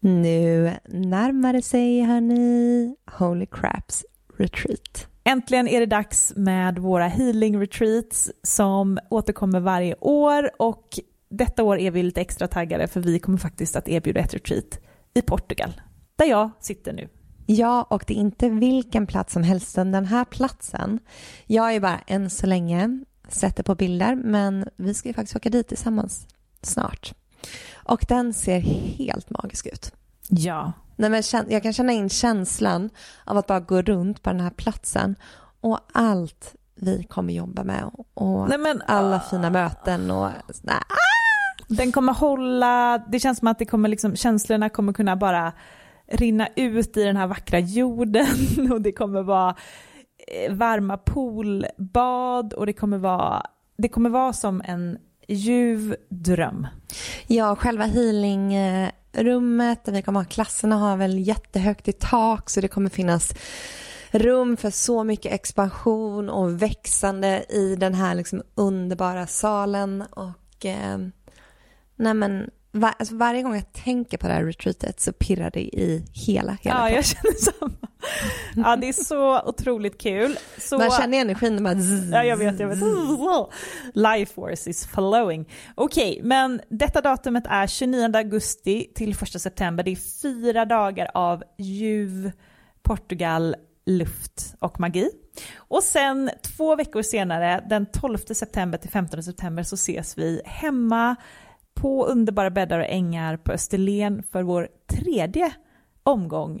Nu närmar det sig, hörni, Holy Craps Retreat. Äntligen är det dags med våra healing retreats som återkommer varje år och detta år är vi lite extra taggade för vi kommer faktiskt att erbjuda ett retreat i Portugal, där jag sitter nu. Ja, och det är inte vilken plats som helst, den här platsen. Jag är bara än så länge sett det på bilder, men vi ska ju faktiskt åka dit tillsammans snart. Och den ser helt magisk ut. Ja. Nej, men jag kan känna in känslan av att bara gå runt på den här platsen och allt vi kommer jobba med och Nej, men, alla uh... fina möten och nej. Den kommer hålla, det känns som att det kommer liksom, känslorna kommer kunna bara rinna ut i den här vackra jorden och det kommer vara varma poolbad och det kommer vara, det kommer vara som en ljuv dröm. Ja, själva healingrummet där vi kommer ha klasserna har väl jättehögt i tak så det kommer finnas rum för så mycket expansion och växande i den här liksom underbara salen och eh, nej men var, alltså varje gång jag tänker på det här retreatet så pirrar det i hela, hela Ja, jag känner samma. Ja, det är så otroligt kul. Så... Man känner energin bara Ja, jag vet, jag vet. Life force is flowing. Okej, okay, men detta datumet är 29 augusti till 1 september. Det är fyra dagar av ljuv Portugal, luft och magi. Och sen två veckor senare, den 12 september till 15 september, så ses vi hemma på underbara bäddar och ängar på Österlen för vår tredje omgång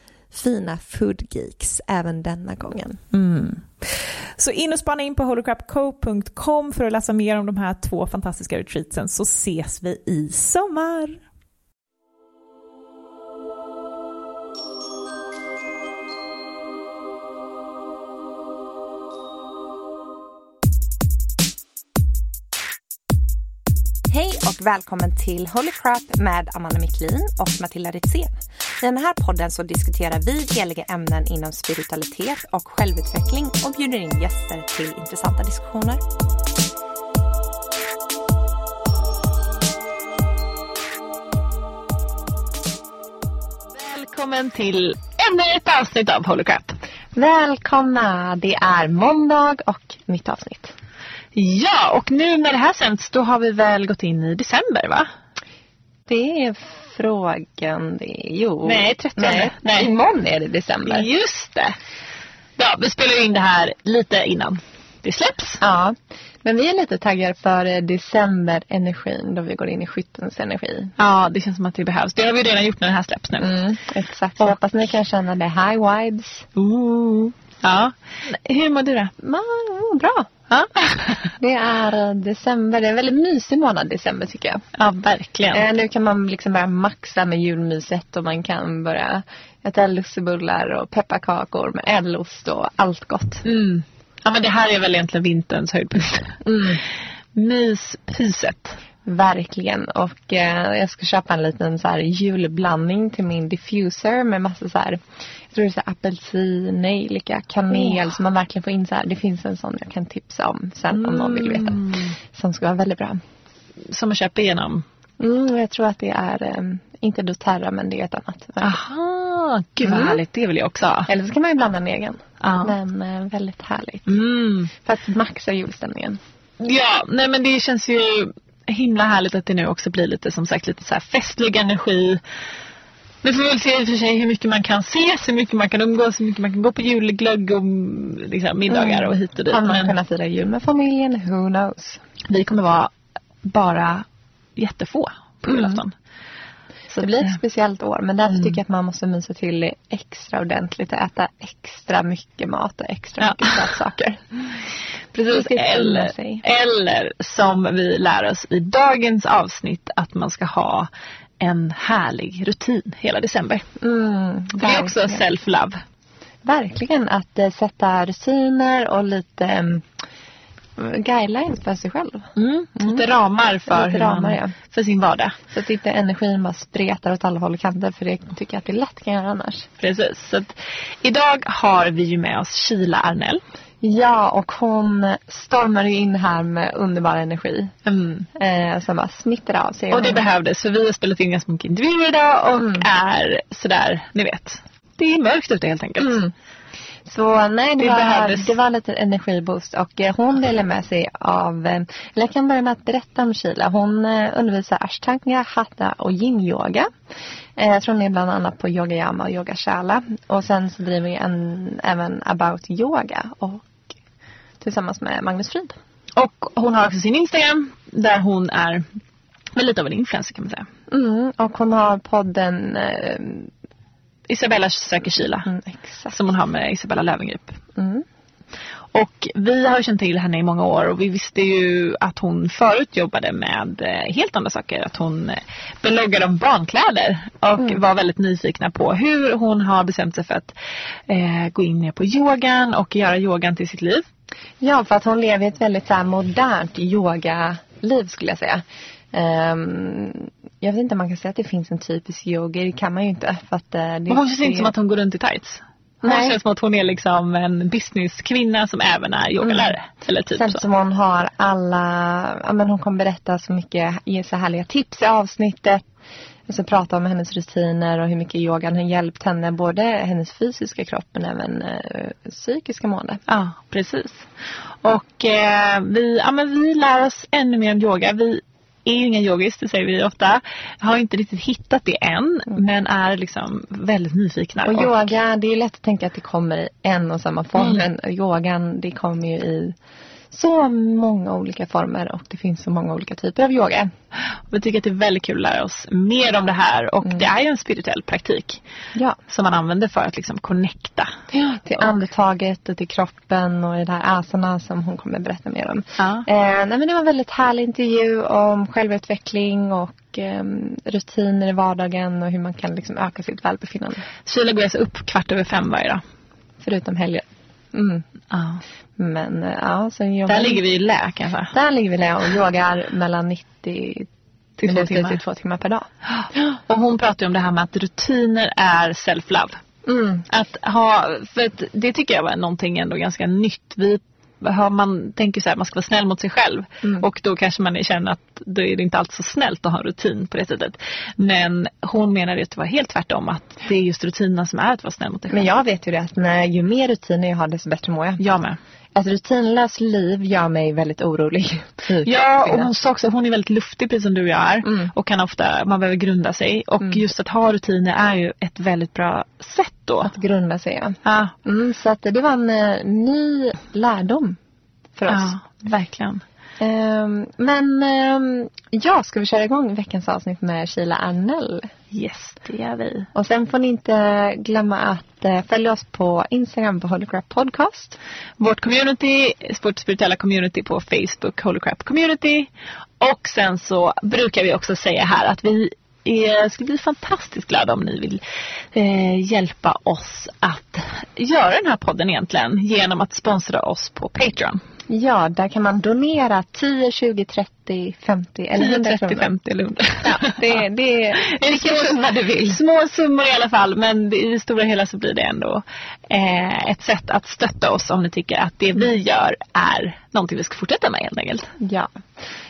fina foodgeeks även denna gången. Mm. Så in och spana in på holocrapco.com för att läsa mer om de här två fantastiska retreatsen så ses vi i sommar. Hej och välkommen till Holy Crap med Amanda Miklin och Matilda Ritzén. I den här podden så diskuterar vi heliga ämnen inom spiritualitet och självutveckling och bjuder in gäster till intressanta diskussioner. Välkommen till ännu ett avsnitt av Holy Crap. Välkomna! Det är måndag och nytt avsnitt. Ja, och nu när det här sänds då har vi väl gått in i december va? Det är frågan det. Jo. Nej, 30. Nej, nej. Imorgon är det december. Just det. Ja, vi spelar in det här lite innan det släpps. Ja, men vi är lite taggade för decemberenergin då vi går in i skyttens energi. Ja, det känns som att det behövs. Det har vi redan gjort när det här släpps nu. Mm, exakt. Så hoppas ni kan känna det high vibes. Ooh. Ja. Hur mår du då? Mm, bra. Ja. Det är december. Det är en väldigt mysig månad december tycker jag. Ja, verkligen. Eh, nu kan man liksom börja maxa med julmyset och man kan börja äta lussebullar och pepparkakor med ädelost och allt gott. Mm. Ja, men det här är väl egentligen vinterns höjdpunkt. Mm. Myspyset. Verkligen. Och eh, jag ska köpa en liten så här julblandning till min diffuser med massa så här jag tror det är så apelsin, nejlika, kanel oh. som man verkligen får in så här. Det finns en sån jag kan tipsa om sen mm. om någon vill veta. Som ska vara väldigt bra. Som man köper genom Mm, jag tror att det är, um, inte doTERRA men det är ett annat. Aha, gud vad Mm. härligt. Det vill jag också. Eller så kan man ju blanda en egen. Ja. Men eh, väldigt härligt. Mm. För att maxa julstämningen. Ja, nej men det känns ju himla härligt att det nu också blir lite som sagt lite så här festlig energi. Nu får vi väl se i och för sig hur mycket man kan ses, hur mycket man kan umgås, hur mycket man kan gå på julglögg och liksom, middagar och hit och dit. Kommer man Men kunna fira jul med familjen? Who knows? vi kommer vara bara jättefå på Mm. julafton. Så Det blir ett speciellt år men därför Mm. tycker jag att man måste mysa till extra ordentligt och äta extra mycket mat och extra Ja. mycket sötsaker. Precis, eller, eller som vi lär oss i dagens avsnitt att man ska ha en härlig rutin hela december. Mm, det är också self-love. Verkligen att eh, sätta rutiner och lite um, guidelines för sig själv. Mm. Lite ramar för, Lite hur man, ramar, ja. för sin vardag. Så att inte energin bara spretar åt alla håll och kanter för det tycker jag att det lätt kan göra annars. Precis. Så att, idag har vi ju med oss Kila Arnell. Ja, och hon stormar ju in här med underbar energi. Mm. Eh, som bara smittar av sig. Och det behövdes för vi har spelat in ganska mycket intervjuer idag och Mm. är sådär, ni vet. Det är mörkt ute helt enkelt. Mm. Så nej, det, Det var, behövdes. det var lite energiboost och eh, hon delar med sig av, eh, eller jag kan börja med att berätta om Sheila. Hon eh, undervisar ashtanga, hatha och yin-yoga. Eh, jag tror hon är bland annat på yogayama och yogashala. Och sen så driver vi en, även about yoga och tillsammans med Magnus Frid. Och hon har också sin Instagram där hon är väl lite av en influencer kan man säga. Mm, och hon har podden, eh, Isabella söker Kila. mm. Som hon har med Isabella Löwengrip. Mm. Och vi har känt till henne i många år och vi visste ju att hon förut jobbade med eh, helt andra saker. Att hon eh, bloggade om barnkläder och Mm. var väldigt nyfikna på hur hon har bestämt sig för att eh, gå in mer på yogan och göra yogan till sitt liv. Ja, för att hon lever ett väldigt så här, modernt yogaliv skulle jag säga. Ehm, jag vet inte om man kan säga att det finns en typisk yoga, det kan man ju inte. För att, eh, det, hon känns det, inte som att hon går runt i tights. Hon Nej. känns som att hon är liksom en businesskvinna som även är yogalärare. Eller typ Sen så. som hon har alla, ja men hon kommer berätta så mycket, ge så härliga tips i avsnittet. Och så prata om hennes rutiner och hur mycket yogan har hjälpt henne, både hennes fysiska kropp men även eh, psykiska mående. Ja, precis. Och eh, vi, ja, men vi lär oss ännu mer om yoga. Vi är ju inga yogis, det säger vi ofta. Har inte riktigt hittat det än, men är liksom väldigt nyfikna. Och yoga, det är lätt att tänka att det kommer i en och samma form. Mm. Men yogan, det kommer ju i så många olika former och det finns så många olika typer av yoga. Vi tycker att det är väldigt kul att lära oss mer om det här och det är ju en spirituell praktik Ja. som man använder för att liksom connecta. Till andetaget och till kroppen och i det här asana som hon kommer berätta mer om. Ja. Eh, nej men det var en väldigt härlig intervju om självutveckling och eh, rutiner i vardagen och hur man kan liksom öka sitt välbefinnande. Kila går alltså upp kvart över fem varje dag. Förutom helger. Mm. Ja. Men eh, ja, så jag Där ligger vi i lä kanske. Där ligger vi där och yogar mellan 90 Till två timmar. till två timmar per dag. Och hon pratar ju om det här med att rutiner är self-love. Mm. Att ha, för att det tycker jag var någonting ändå ganska nytt. Vi har, man tänker så här, man ska vara snäll mot sig själv. Mm. Och då kanske man känner att då är det inte alltid så snällt att ha en rutin på det sättet. Men hon menar ju att det var helt tvärtom. Att det är just rutinerna som är att vara snäll mot dig själv. Men jag vet ju det att när, ju mer rutiner jag har desto bättre mår jag. Jag med. Ett rutinlöst liv gör mig väldigt orolig. Ja, och hon sa också att hon är väldigt luftig precis som du och jag är. Mm. Och kan ofta, man behöver grunda sig. Och Mm. just att ha rutiner är ju ett väldigt bra sätt då. Att grunda sig, ja. Ja, Mm, så att det var en eh, ny lärdom för oss. ja verkligen. Ehm, men um, ja, ska vi köra igång veckans avsnitt med Sheila Arnell? Yes, det gör vi. Och sen får ni inte glömma att eh, följa oss på Instagram på Holy Crap Podcast. Vårt community, vårt spirituella community på Facebook, Holy Crap Community. Och sen så brukar vi också säga här att vi är, skulle bli fantastiskt glada om ni vill eh, hjälpa oss att göra den här podden egentligen genom att sponsra oss på Patreon. Ja, där kan man donera 10, 20, 30, 50 eller 10, 100 30, kronor. 50 eller 100. Ja, det, det, Eller vilken summa du vill. Små summor i alla fall men i det stora hela så blir det ändå eh, ett sätt att stötta oss om ni tycker att det vi gör är någonting vi ska fortsätta med helt enkelt. Ja.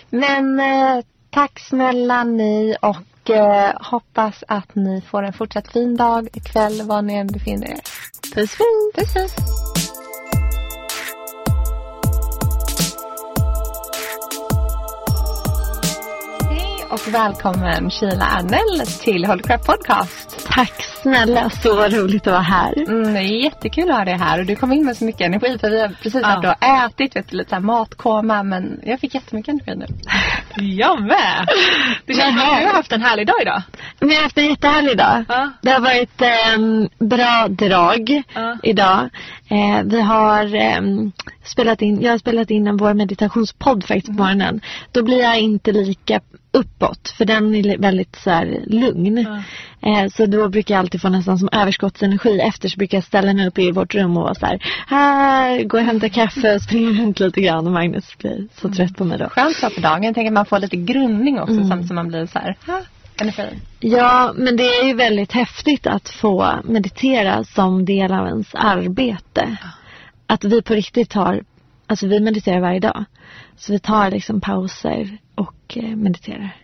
Men eh, Tack snälla ni och eh, hoppas att ni får en fortsatt fin dag ikväll var ni än befinner er. Puss fint. Puss puss. Och välkommen Sheila Arnell till Holy Crap Podcast. Tack snälla, så roligt att vara här. Mm, det är jättekul att ha dig här och du kom in med så mycket energi för vi har precis Ja. varit och ätit, vet, lite så här matkoma men jag fick jättemycket energi nu. Jag med. Det känns som att du har haft en härlig dag idag. Jag har haft en jättehärlig dag. Ja. Det har varit ehm, bra drag Ja. idag. Eh, vi har ehm, spelat in, jag har spelat in en vår meditationspodd faktiskt på morgonen. Då blir jag inte lika uppåt för den är väldigt så här lugn. Eh, så då brukar jag alltid få nästan som överskottsenergi efter så brukar jag ställa mig upp i vårt rum och vara så här, här, gå och hämta kaffe och springa runt lite grann och Magnus blir så trött på mig då. Skönt så på dagen. Jag tänker att man får lite grundning också Mm. samtidigt som man blir så här, ha, energi. Ja, men det är ju väldigt häftigt att få meditera som del av ens arbete. Att vi på riktigt tar, alltså vi mediterar varje dag. Så vi tar liksom pauser och eh, mediterar.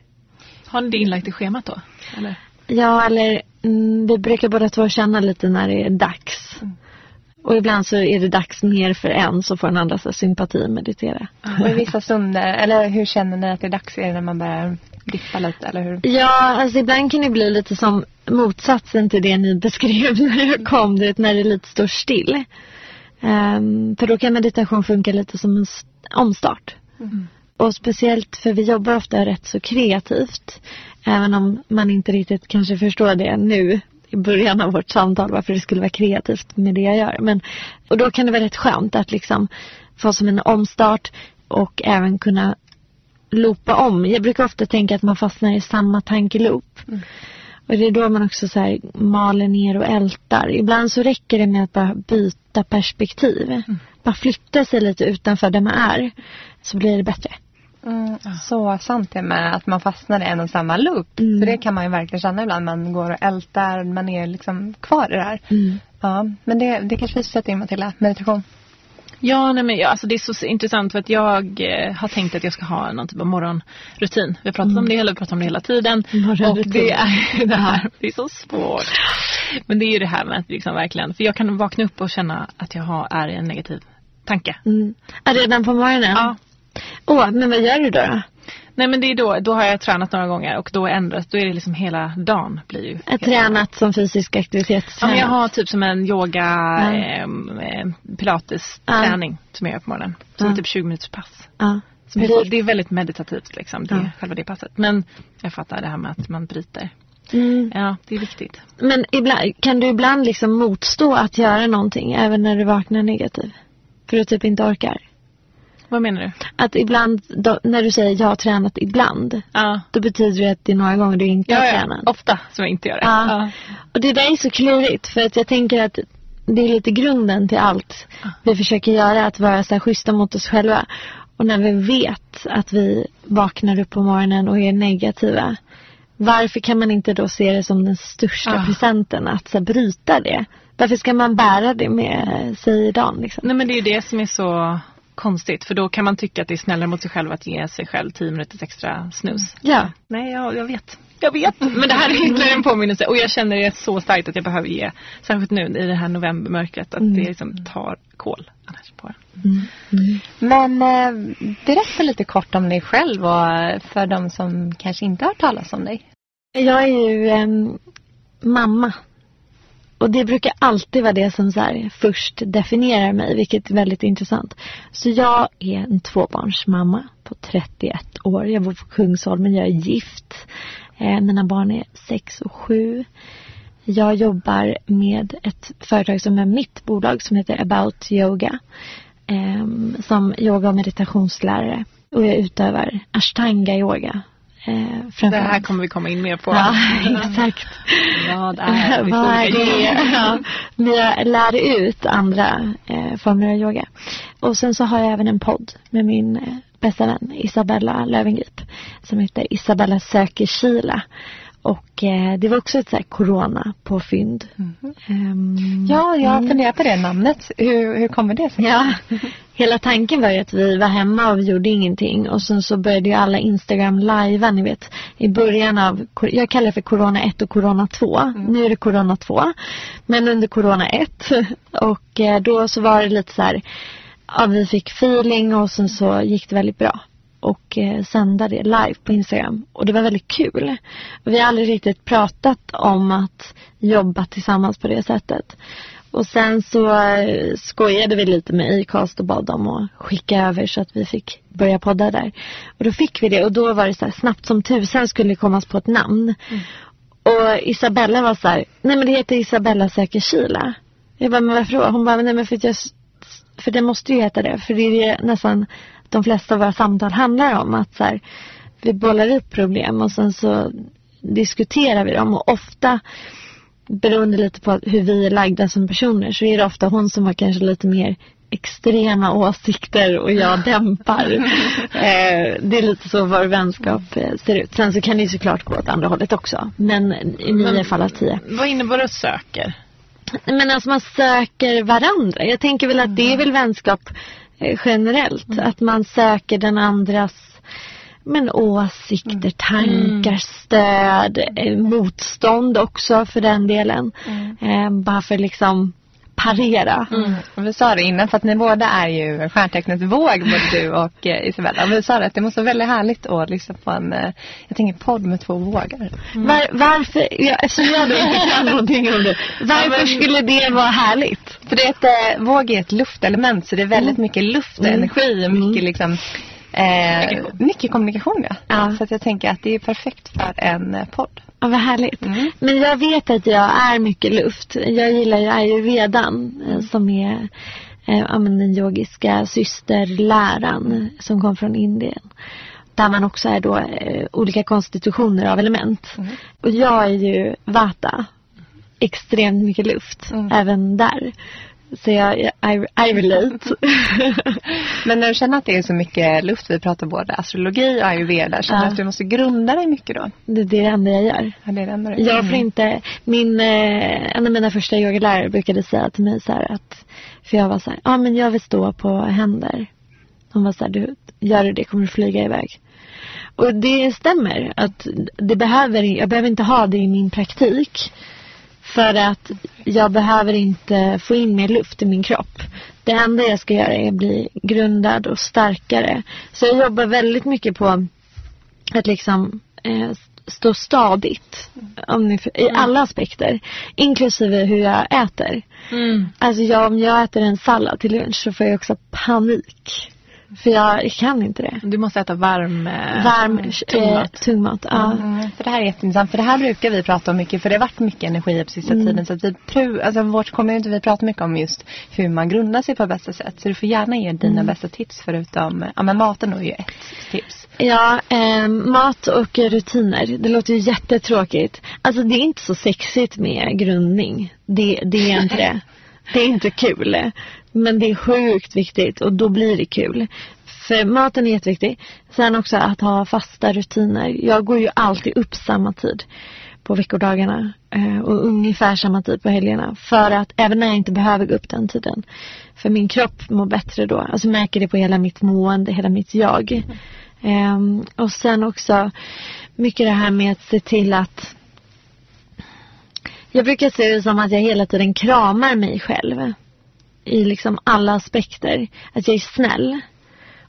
Har ni det inlagt i schemat då? Eller? Ja, eller mm, vi brukar båda två känna lite när det är dags. Och ibland så är det dags ner för en så får den andra så sympati meditera. Och i vissa stunder, eller hur känner ni att det är dags? Är det när man börjar dippa lite eller hur? Ja, alltså ibland kan det bli lite som motsatsen till det ni beskrev när jag kom, du vet, när det lite står still. Ehm, för då kan meditation funka lite som en omstart. Och speciellt för vi jobbar ofta rätt så kreativt. Även om man inte riktigt kanske förstår det nu i början av vårt samtal varför det skulle vara kreativt med det jag gör. Men, och då kan det vara rätt skönt att liksom få som en omstart och även kunna loopa om. Jag brukar ofta tänka att man fastnar i samma tankeloop. Och det är då man också så här maler ner och ältar. Ibland så räcker det med att bara byta perspektiv. Bara flytta sig lite utanför där man är. Så blir det bättre. Mm, så sant det med att man fastnar i en och samma loop. Mm. För det kan man ju verkligen känna ibland. Man går och ältar, man är liksom kvar i det här. Ja, men det, det kanske vi sätta in Matilda, meditation. Ja, nej men ja, alltså det är så intressant för att jag eh, har tänkt att jag ska ha någon typ av morgonrutin. Vi har pratat om det hela, vi pratar om det hela tiden. Och det är det här, det är så svårt. Men det är ju det här med att liksom verkligen, för jag kan vakna upp och känna att jag har, är i en negativ tanke. Mm. Redan på morgonen? Ja. Åh, men vad gör du då? då? Nej men det är då, då har jag tränat några gånger och då ändras, då är det liksom hela dagen blir ju. Jag tränat som fysisk aktivitet. Ja, men jag har typ som en yoga, Ja. ehm, eh, pilates Ja. träning som jag gör på morgonen. Som Ja. är typ 20 minuters pass. Ja. Blir- det är väldigt meditativt liksom, det, Ja. själva det passet. Men jag fattar det här med att man bryter. Mm. Ja, det är viktigt. Men ibland, kan du ibland liksom motstå att göra någonting även när du vaknar negativ? För du typ inte orkar? Vad menar du? Att ibland, då, när du säger jag har tränat ibland, Ja, då betyder det att det är några gånger du inte ja, har ja. tränat. ofta som jag inte gör det. Ja. Och det där är så klurigt för att jag tänker att det är lite grunden till allt vi försöker göra, att vara så här schyssta mot oss själva. Och när vi vet att vi vaknar upp på morgonen och är negativa, varför kan man inte då se det som den största Ah. presenten, att så här, bryta det? Varför ska man bära det med sig i dagen liksom? Nej men det är ju det som är så konstigt. För då kan man tycka att det är snällare mot sig själv att ge sig själv 10 minuters extra snus. Ja. Nej, jag, jag vet. Jag vet. Men det här är ytterligare en påminnelse. Och jag känner det så starkt att jag behöver ge, särskilt nu i det här novembermörkret, att det liksom tar kål annars på en. Men eh, berätta lite kort om dig själv och eh, för de som kanske inte har hört talas om dig. Jag är ju em, mamma. Och det brukar alltid vara det som så här först definierar mig, vilket är väldigt intressant. Så jag är en tvåbarnsmamma på 31 år. Jag bor på Kungsholmen, jag är gift. Eh, mina barn är 6 och 7. Jag jobbar med ett företag som är mitt bolag som heter About Yoga. Eh, som yoga och meditationslärare. Och jag utövar ashtanga yoga. Eh, Det här kommer vi komma in mer på. Ja, exakt. Vad är? Vad är det? Ja. Jag lär ut andra eh, former av yoga. Och sen så har jag även en podd med min eh, bästa vän Isabella Lövengrip. Som heter Isabella söker Kila. Och eh, det var också ett så här corona på fynd. Ehm, Ja, jag funderar på det namnet. Hur, hur kommer det sig? Ja, hela tanken var ju att vi var hemma och vi gjorde ingenting och sen så började ju alla Instagram lajva, ni vet i början av, jag kallar det för Corona 1 och Corona 2. Mm. Nu är det Corona 2. Men under Corona 1 och eh, då så var det lite så här, ja vi fick feeling och sen så gick det väldigt bra och eh, sända det live på Instagram. Och det var väldigt kul. Vi har aldrig riktigt pratat om att jobba tillsammans på det sättet. Och sen så eh, skojade vi lite med Acast och bad dem att skicka över så att vi fick börja podda där. Och då fick vi det och då var det så här snabbt som tusan skulle det kommas på ett namn. Mm. Och Isabella var så här, nej men det heter Isabella söker Kila. Jag bara, men varför då? Hon bara, nej men för att jag, för det måste ju heta det. För det är nästan de flesta av våra samtal handlar om. Att så här, vi bollar upp problem och sen så diskuterar vi dem. Och ofta beroende lite på hur vi är lagda som personer så är det ofta hon som har kanske lite mer extrema åsikter och jag dämpar. eh, det är lite så vår vänskap eh, ser ut. Sen så kan det ju såklart gå åt andra hållet också. Men i nio fall av tio. Vad innebär det söker? Men alltså man söker varandra. Jag tänker väl att det är väl vänskap generellt. Mm. Att man söker den andras men åsikter, mm. tankar, mm. stöd, eh, motstånd också för den delen. Mm. Eh, bara för liksom parera. Mm. Vi sa det innan för att ni båda är ju stjärntecknet våg både du och eh, Isabella. Och vi sa det att det måste vara väldigt härligt att lyssna på en, eh, jag tänker podd med två vågar. Mm. Var, varför, ja, eftersom jag då inte kan någonting om det, varför ja, men, skulle det vara härligt? För det är ett, eh, våg är ett luftelement så det är väldigt mm. mycket luft och energi och mycket liksom Eh, mycket kommunikation ja. ja. Så att jag tänker att det är perfekt för en eh, podd. Ja, vad härligt. Mm. Men jag vet att jag är mycket luft. Jag gillar ju ayurvedan eh, som är eh, den yogiska systerläran som kom från Indien. Där man också är då eh, olika konstitutioner av element. Mm. Och jag är ju vata. Extremt mycket luft mm. även där. Så jag, I, I relate. Men när du känner att det är så mycket luft, vi pratar både astrologi och ayurveda, känner du ja. att du måste grunda dig mycket då? Det, det är det enda jag gör. Ja, det är det enda du gör. Jag får mm. inte, min, eh, en av mina första yogalärare brukade säga till mig så här att, för jag var så här, ja men jag vill stå på händer. Hon var så här, du, gör du det kommer du flyga iväg. Och det stämmer att det behöver, jag behöver inte ha det i min praktik. För att jag behöver inte få in mer luft i min kropp. Det enda jag ska göra är att bli grundad och starkare. Så jag jobbar väldigt mycket på att liksom eh, stå stadigt. Ni, I mm. alla aspekter. Inklusive hur jag äter. Mm. Alltså jag, om jag äter en sallad till lunch så får jag också panik. För jag kan inte det. Du måste äta varm, eh, varm tungmat. Eh, tungmat ja. Mm, för det här är jätteintressant. För det här brukar vi prata om mycket. För det har varit mycket energi på sista mm. tiden. Så att vi prov, alltså vårt community, vi pratar mycket om just hur man grundar sig på bästa sätt. Så du får gärna ge dina mm. bästa tips förutom, ja men maten är ju ett tips. Ja, eh, mat och rutiner. Det låter ju jättetråkigt. Alltså det är inte så sexigt med grundning. Det, det är inte det. Det är inte kul. Men det är sjukt viktigt och då blir det kul. För maten är jätteviktig. Sen också att ha fasta rutiner. Jag går ju alltid upp samma tid på veckodagarna eh, och ungefär samma tid på helgerna. För att även när jag inte behöver gå upp den tiden. För min kropp mår bättre då. Alltså märker det på hela mitt mående, hela mitt jag. Um, och sen också mycket det här med att se till att jag brukar se det som att jag hela tiden kramar mig själv i liksom alla aspekter. Att jag är snäll.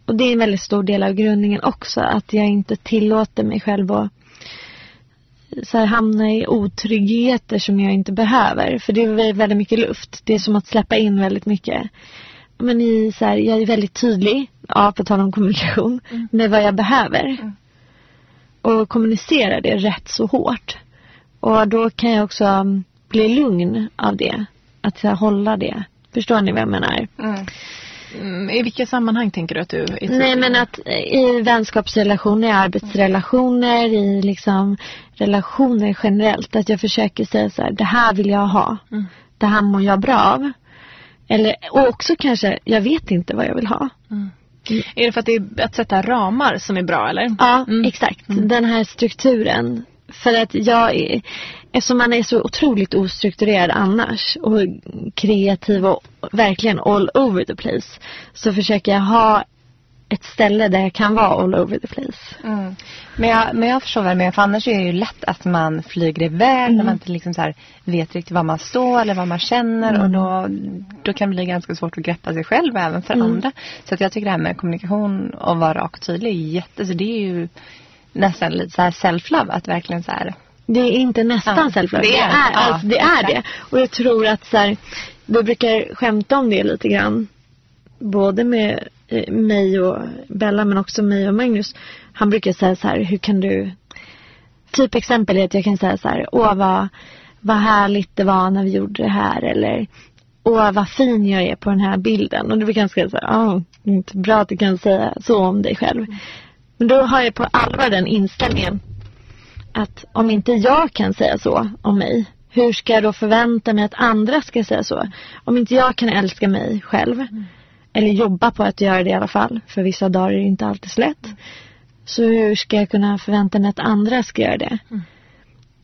Och det är en väldigt stor del av grundningen också. Att jag inte tillåter mig själv att så här, hamna i otryggheter som jag inte behöver. För det är väldigt mycket luft. Det är som att släppa in väldigt mycket. Men i, så här, jag är väldigt tydlig, ja, på tal om kommunikation, mm. med vad jag behöver. Mm. Och kommunicerar det rätt så hårt. Och då kan jag också bli lugn av det. Att så här, hålla det Förstår ni vad jag menar? Mm. Mm, I vilka sammanhang tänker du att du är Nej men att i vänskapsrelationer, i arbetsrelationer, i liksom relationer generellt. Att jag försöker säga så här, det här vill jag ha. Mm. Det här mår jag bra av. Eller, och också kanske, jag vet inte vad jag vill ha. Mm. Är det för att det är att sätta ramar som är bra eller? Ja, mm. exakt. Mm. Den här strukturen. För att jag är, eftersom man är så otroligt ostrukturerad annars och kreativ och verkligen all over the place så försöker jag ha ett ställe där jag kan vara all over the place. Mm. Men, jag, men jag förstår vad du menar, för annars är det ju lätt att man flyger iväg mm. när man inte liksom så vet riktigt var man står eller vad man känner mm. och då, då kan det bli ganska svårt att greppa sig själv även för mm. andra. Så att jag tycker det här med kommunikation och vara rak och tydlig är jätte, så det är ju nästan lite så här self-love att verkligen så här det är inte nästan ja, self-love. Det är, det är, ja, alltså, det, är det. Och jag tror att så här, vi brukar skämta om det lite grann. Både med Eh, mig och Bella men också mig och Magnus. Han brukar säga så här, hur kan du... Typ exempel är att jag kan säga så här, åh vad, vad härligt det var när vi gjorde det här eller åh vad fin jag är på den här bilden. Och brukar han säga så här, ja, inte bra att du kan säga så om dig själv. Men då har jag på allvar den inställningen att om inte jag kan säga så om mig, hur ska jag då förvänta mig att andra ska säga så? Om inte jag kan älska mig själv, eller jobba på att göra det i alla fall. För vissa dagar är det inte alltid så lätt. Så hur ska jag kunna förvänta mig att andra ska göra det? Mm.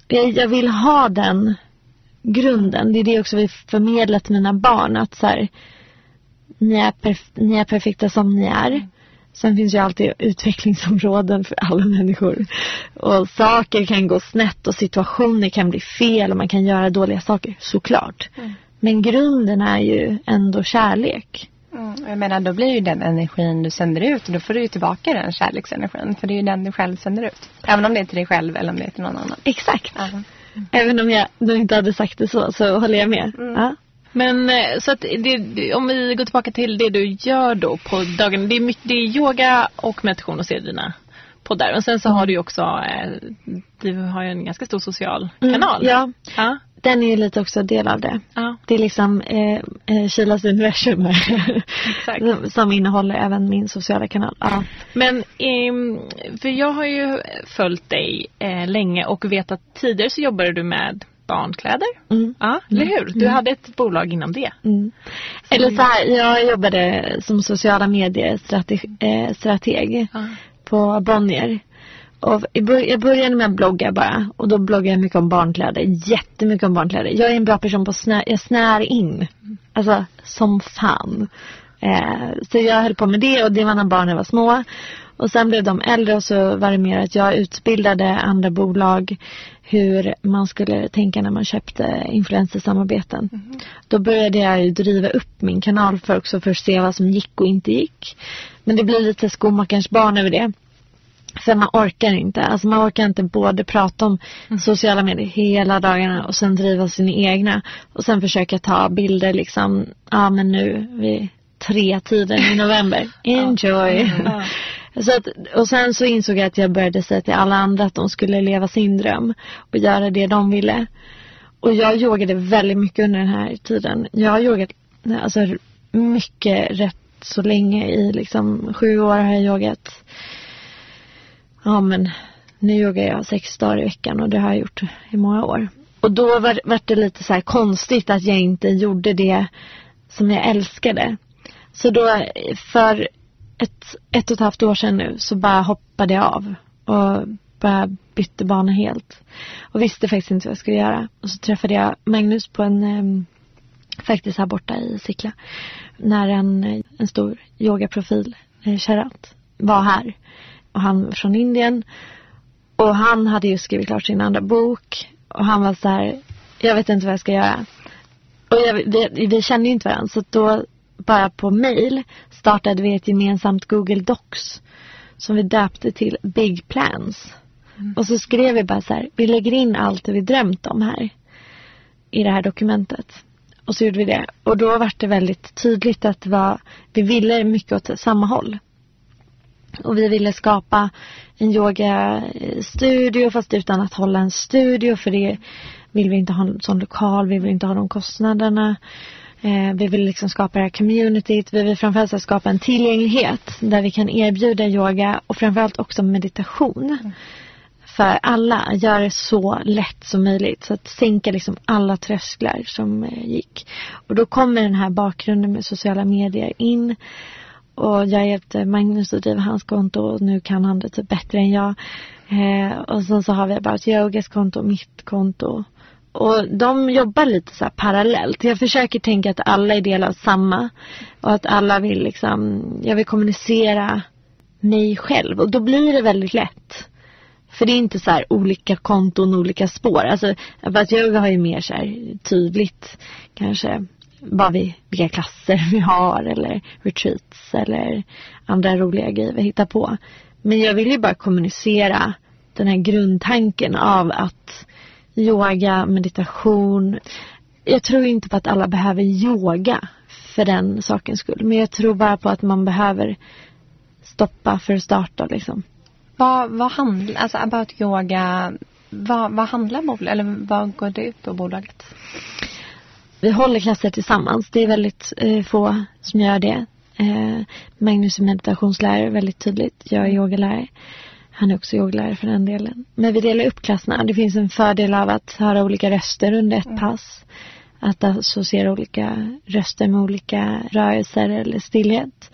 Jag, jag, vill ha den grunden. Det är det också vi förmedlar till mina barn. Att så här, ni, är ni är perfekta som ni är. Sen finns ju alltid utvecklingsområden för alla människor. Och saker kan gå snett och situationer kan bli fel och man kan göra dåliga saker, såklart. Mm. Men grunden är ju ändå kärlek. Mm, jag menar då blir ju den energin du sänder ut och då får du ju tillbaka den kärleksenergin. För det är ju den du själv sänder ut. Även om det är till dig själv eller om det är till någon annan. Exakt. Mm. Även om jag inte hade sagt det så, så håller jag med. Mm. Ja. Men eh, så att det, om vi går tillbaka till det du gör då på dagen. Det är, mycket, det är yoga och meditation och se dina poddar. Och sen så har du ju också, eh, du har ju en ganska stor social mm, kanal. ja. ja den är ju lite också del av det. Ja. Det är liksom eh, eh Kilas universum som, som innehåller även min sociala kanal. Ja. Men eh, för jag har ju följt dig eh, länge och vet att tidigare så jobbade du med barnkläder. Mm. Ja, eller hur? Du mm. hade ett bolag inom det. Mm. Eller så här, jag jobbade som sociala medier strateg, eh, på Bonnier. Och jag började med att blogga bara. Och då bloggade jag mycket om barnkläder. Jättemycket om barnkläder. Jag är en bra person på att snä, jag snär in. Alltså som fan. Eh, så jag höll på med det och det var när barnen var små. Och sen blev de äldre och så var det mer att jag utbildade andra bolag hur man skulle tänka när man köpte influencersamarbeten. Mm. Då började jag driva upp min kanal för också för att se vad som gick och inte gick. Men det blir lite skomakarens barn över det. För man orkar inte. Alltså man orkar inte både prata om mm. sociala medier hela dagarna och sen driva sina egna. Och sen försöka ta bilder liksom, ja men nu vid tre tiden i november. Enjoy. Så att, och sen så insåg jag att jag började säga till alla andra att de skulle leva sin dröm och göra det de ville. Och jag yogade väldigt mycket under den här tiden. Jag har yogat alltså, mycket rätt så länge i liksom sju år har jag yogat ja men nu yogar jag sex dagar i veckan och det har jag gjort i många år. Och då var, var det lite så konstigt att jag inte gjorde det som jag älskade. Så då för ett, ett och ett halvt år sedan nu så bara hoppade jag av och bara bytte bana helt. Och visste faktiskt inte vad jag skulle göra. Och så träffade jag Magnus på en, faktiskt här borta i Sickla. När en, en stor yogaprofil, eh, Sharat, var här och han var från Indien. Och han hade ju skrivit klart sin andra bok. Och han var så här, jag vet inte vad jag ska göra. Och jag, vi, vi kände ju inte varandra. Så då bara på mail startade vi ett gemensamt Google Docs. Som vi döpte till Big Plans. Mm. Och så skrev vi bara så här, vi lägger in allt det vi drömt om här. I det här dokumentet. Och så gjorde vi det. Och då var det väldigt tydligt att var, vi ville mycket åt samma håll. Och vi ville skapa en yogastudio fast utan att hålla en studio för det vill vi inte ha en sån lokal, vi vill inte ha de kostnaderna. Eh, vi vill liksom skapa det här communityt. Vi vill framförallt skapa en tillgänglighet där vi kan erbjuda yoga och framförallt också meditation. Mm. För alla, göra det så lätt som möjligt. Så att sänka liksom alla trösklar som eh, gick. Och då kommer den här bakgrunden med sociala medier in. Och jag hjälpte Magnus att driva hans konto och nu kan han det typ bättre än jag. Eh, och sen så har vi About Yogas konto, mitt konto. Och de jobbar lite så här parallellt. Jag försöker tänka att alla är del av samma. Och att alla vill liksom, jag vill kommunicera mig själv. Och då blir det väldigt lätt. För det är inte så här olika konton, olika spår. Alltså, fast jag har ju mer så här tydligt kanske vad vi, vilka klasser vi har eller retreats eller andra roliga grejer vi hittar på. Men jag vill ju bara kommunicera den här grundtanken av att yoga, meditation. Jag tror inte på att alla behöver yoga för den sakens skull. Men jag tror bara på att man behöver stoppa för att starta liksom. Vad, vad handlar, alltså about yoga, vad, vad handlar bolaget, eller vad går det ut på bolaget? Vi håller klasser tillsammans. Det är väldigt eh, få som gör det. Eh, Magnus är meditationslärare väldigt tydligt. Jag är yogalärare. Han är också yogalärare för den delen. Men vi delar upp klasserna. Det finns en fördel av att höra olika röster under ett mm. pass. Att associera olika röster med olika rörelser eller stillhet.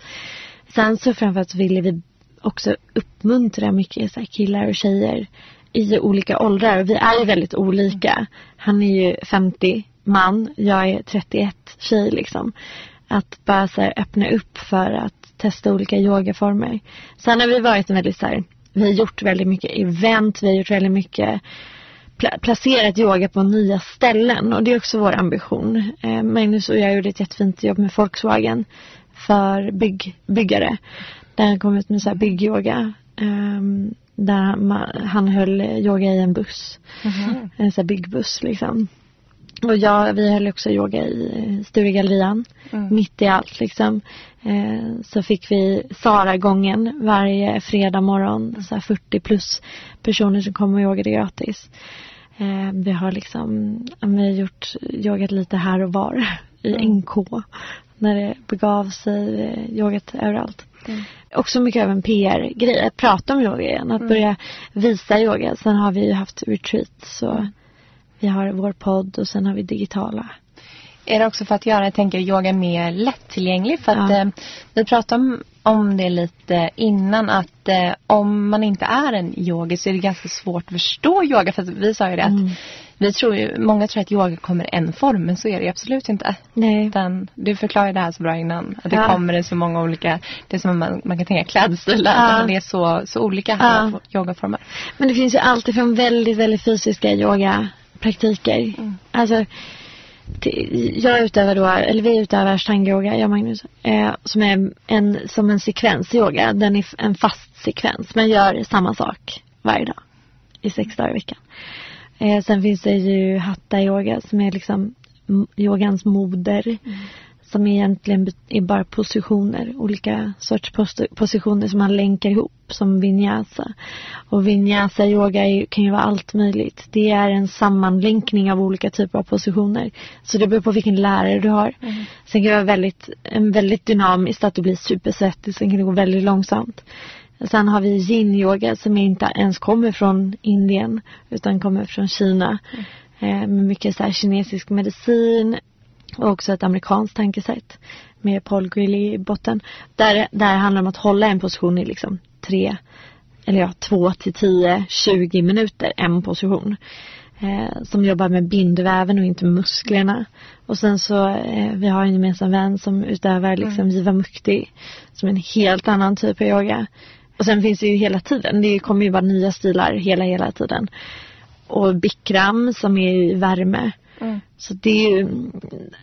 Sen så framförallt ville vi också uppmuntra mycket så killar och tjejer i olika åldrar. Vi är ju väldigt olika. Han är ju 50 man, jag är 31 tjej liksom. Att bara så öppna upp för att testa olika yogaformer. Sen har vi varit en väldigt så här, vi har gjort väldigt mycket event, vi har gjort väldigt mycket pla placerat yoga på nya ställen och det är också vår ambition. Eh, Magnus och jag gjorde ett jättefint jobb med Volkswagen för bygg, byggare. Där han kom ut med så här byggyoga. Um, där han höll yoga i en buss. Mm -hmm. En sån här byggbuss liksom. Och jag, vi höll också yoga i Sturegallerian. Mm. Mitt i allt liksom. Eh, så fick vi Sara-gången varje fredag morgon. Så 40 plus personer som kom och yogade gratis. Eh, vi har liksom, vi har gjort yogat lite här och var i mm. NK. När det begav sig, eh, yogat överallt. Mm. Också mycket av en PR-grej, att prata om yoga igen, att mm. börja visa yoga. Sen har vi ju haft retreats så mm. Vi har vår podd och sen har vi digitala. Är det också för att göra, jag tänker, yoga mer lättillgänglig? För att ja. eh, vi pratade om, om det lite innan att eh, om man inte är en yogi så är det ganska svårt att förstå yoga. För vi sa ju det mm. att vi tror ju, många tror att yoga kommer en form men så är det absolut inte. Nej. Utan, du förklarade det här så bra innan. Att ja. det kommer i så många olika, det är som man, man kan tänka klädstilar. Ja. Det är så, så olika ja. yogaformer. Men det finns ju alltid från väldigt, väldigt fysiska yogapraktiker. Mm. Alltså jag utövar då, eller vi utövar ashtanga-yoga, jag och Magnus, eh, som är en, som en sekvens-yoga. Den är en fast sekvens, men gör samma sak varje dag i sex dagar i veckan. Eh, sen finns det ju hatta-yoga som är liksom yogans moder. Mm som egentligen är bara positioner, olika sorts positioner som man länkar ihop som vinyasa. Och vinyasa yoga är, kan ju vara allt möjligt. Det är en sammanlänkning av olika typer av positioner. Så det beror på vilken lärare du har. Mm. Sen kan det vara väldigt, en väldigt dynamiskt att du blir supersvettig, sen kan det gå väldigt långsamt. Sen har vi yin-yoga som inte ens kommer från Indien utan kommer från Kina. Mm. Eh, med mycket så kinesisk medicin, och också ett amerikanskt tankesätt med Paul Grilly i botten. Där, där handlar det om att hålla en position i liksom tre, eller ja, två till tio, tjugo minuter, en position. Eh, som jobbar med bindväven och inte musklerna. Och sen så, eh, vi har en gemensam vän som utövar liksom mm. Jiva Mukti, som är en helt annan typ av yoga. Och sen finns det ju hela tiden, det kommer ju bara nya stilar hela, hela tiden. Och Bikram som är i värme. Mm. Så det är ju,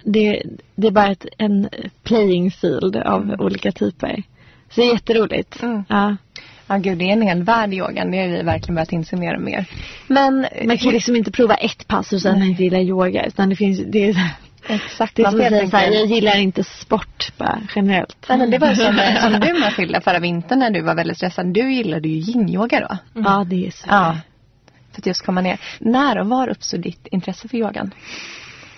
det, det är bara ett, en playing field av mm. olika typer. Så det är jätteroligt. Mm. Ja. Ja gud, det är en hel värld yogan. Det har vi verkligen börjat inse mer och mer. Men man kan liksom inte prova ett pass och säga att man inte gillar yoga. Utan det finns, det är Exakt. Det är som att säga jag gillar inte sport bara generellt. Nej, men det var som, som du Matilda förra vintern när du var väldigt stressad. Du gillade ju yin-yoga då. Mm. Ja, det är så. Ja. För att just komma ner. När och var uppstod ditt intresse för yogan?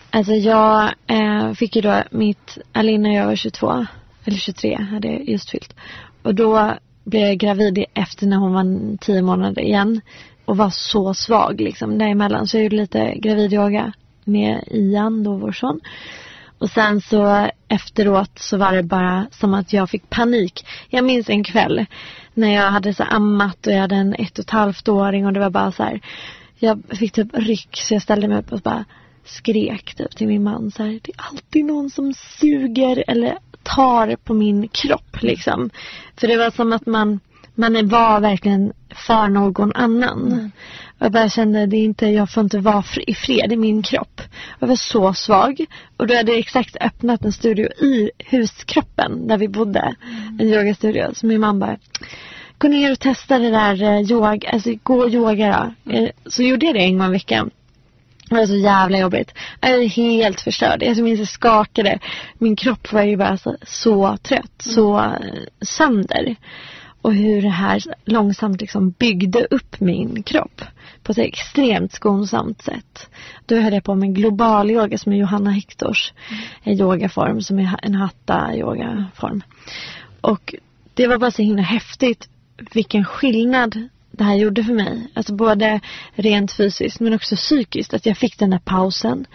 Alltså jag eh, fick ju då mitt, eller innan jag var 22, eller 23 hade jag just fyllt. Och då blev jag gravid efter när hon var 10 månader igen. Och var så svag liksom däremellan. Så jag gjorde lite gravidyoga med Ian, då vår son. Och sen så efteråt så var det bara som att jag fick panik. Jag minns en kväll när jag hade så ammat och jag hade en ett och ett halvt åring och det var bara så här jag fick typ ryck så jag ställde mig upp och bara skrek typ till min man så här, det är alltid någon som suger eller tar på min kropp liksom. För det var som att man, man var verkligen för någon annan. Mm. Jag bara kände, det inte, jag får inte vara i fred i min kropp. Jag var så svag. Och då hade jag exakt öppnat en studio i huskroppen där vi bodde. Mm. En yogastudio. Så min mamma bara, gå ner och testa det där eh, yoga, alltså gå och yoga då. Mm. Så gjorde jag det en gång i veckan. Det var så jävla jobbigt. Jag är helt förstörd. Jag minns jag skakade. Min kropp var ju bara så, så trött, mm. så eh, sönder. Och hur det här långsamt liksom byggde upp min kropp på ett extremt skonsamt sätt. Då höll jag på med global yoga som är Johanna Hektors mm. yogaform som är en hatta yogaform. Och det var bara så himla häftigt vilken skillnad det här gjorde för mig. Alltså både rent fysiskt men också psykiskt. Att jag fick den där pausen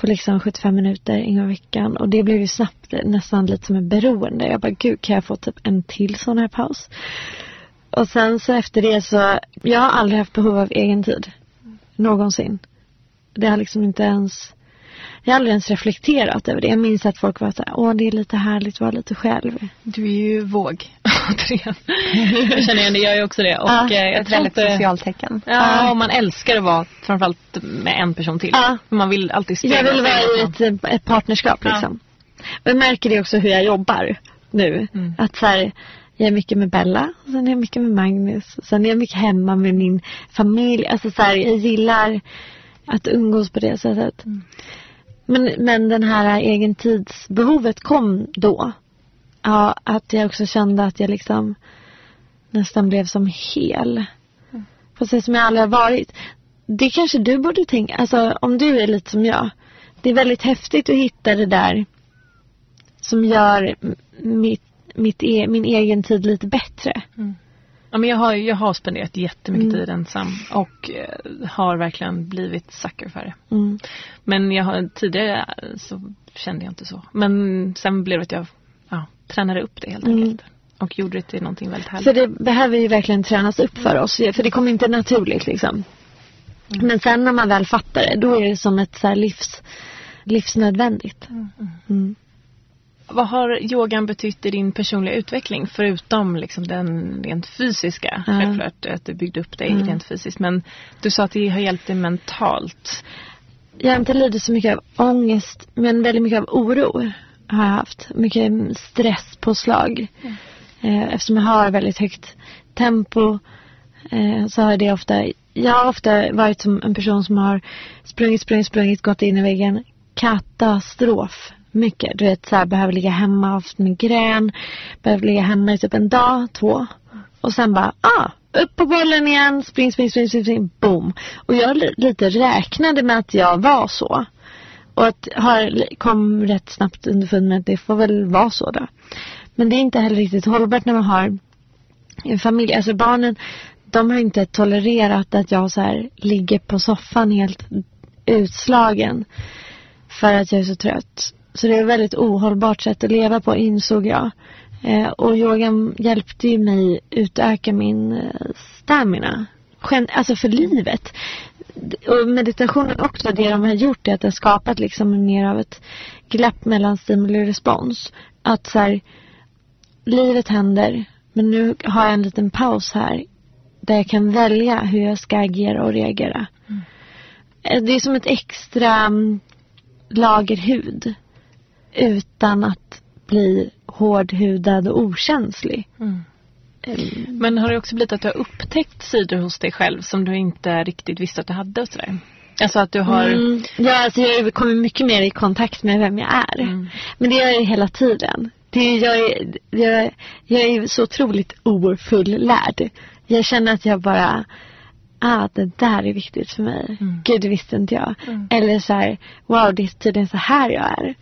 på liksom 75 minuter en gång i veckan. Och det blev ju snabbt nästan lite som en beroende. Jag bara, gud kan jag få typ en till sån här paus? Och sen så efter det så, jag har aldrig haft behov av egen tid. Någonsin. Det har liksom inte ens jag har aldrig ens reflekterat över det. Jag minns att folk var så här, åh det är lite härligt att vara lite själv. Du är ju våg jag känner igen det, jag är också det. Och, ja, eh, ett väldigt socialt tecken. Ja, och man älskar att vara framförallt med en person till. Ja. Man vill alltid spela. Jag vill vara i ett, ett partnerskap liksom. Ja. Jag märker det också hur jag jobbar nu. Mm. Att så här, jag är mycket med Bella, och sen är jag mycket med Magnus. Och sen är jag mycket hemma med min familj. Alltså så här, jag gillar att umgås på det sättet. Mm. Men, men den här egentidsbehovet kom då. Ja, att jag också kände att jag liksom nästan blev som hel. Mm. På sätt som jag aldrig har varit. Det kanske du borde tänka, alltså om du är lite som jag. Det är väldigt häftigt att hitta det där som gör mitt, mitt e, min egen tid lite bättre. Mm. Ja, men jag, har, jag har spenderat jättemycket mm. tid ensam och eh, har verkligen blivit sucker för det. Mm. Men jag har, tidigare så kände jag inte så. Men sen blev det att jag ja, tränade upp det helt mm. enkelt. Och gjorde det till någonting väldigt härligt. För det behöver ju verkligen tränas upp för oss. För det kommer inte naturligt liksom. Mm. Men sen när man väl fattar det, då är det som ett så livs, livsnödvändigt. Mm. mm. Vad har yogan betytt i din personliga utveckling förutom liksom den rent fysiska? Mm. Självklart att du byggde upp dig mm. rent fysiskt men du sa att det har hjälpt dig mentalt. Jag har inte lidit så mycket av ångest men väldigt mycket av oro har jag haft. Mycket stresspåslag. Mm. Eh, eftersom jag har väldigt högt tempo eh, så har det ofta jag har ofta varit som en person som har sprungit, sprungit, sprungit, gått in i väggen. Katastrof mycket. Du vet, så här, behöver ligga hemma, haft migrän, behöver ligga hemma i typ en dag, två. Och sen bara, ah, upp på bollen igen, spring, spring, spring, spring, spring boom. Och jag lite räknade med att jag var så. Och att har, kom rätt snabbt underfund med att det får väl vara så då. Men det är inte heller riktigt hållbart när man har en familj. Alltså barnen, de har inte tolererat att jag så här ligger på soffan helt utslagen. För att jag är så trött. Så det är ett väldigt ohållbart sätt att leva på insåg jag. Eh, och yogan hjälpte ju mig utöka min eh, stamina. Alltså för livet. Och meditationen också, det de har gjort är att det har skapat liksom mer av ett glapp mellan stimuli och respons. Att så här, livet händer, men nu har jag en liten paus här där jag kan välja hur jag ska agera och reagera. Mm. Det är som ett extra mm, lager hud utan att bli hårdhudad och okänslig. Mm. Mm. Men har det också blivit att du har upptäckt sidor hos dig själv som du inte riktigt visste att du hade och sådär? Alltså att du har... Mm. Ja, alltså jag kommer mycket mer i kontakt med vem jag är. Mm. Men det gör jag hela tiden. Det, jag, är, jag, jag är så otroligt ofullärd. Jag känner att jag bara, ah det där är viktigt för mig. Mm. Gud det visste inte jag. Mm. Eller så här, wow det är tydligen så här jag är.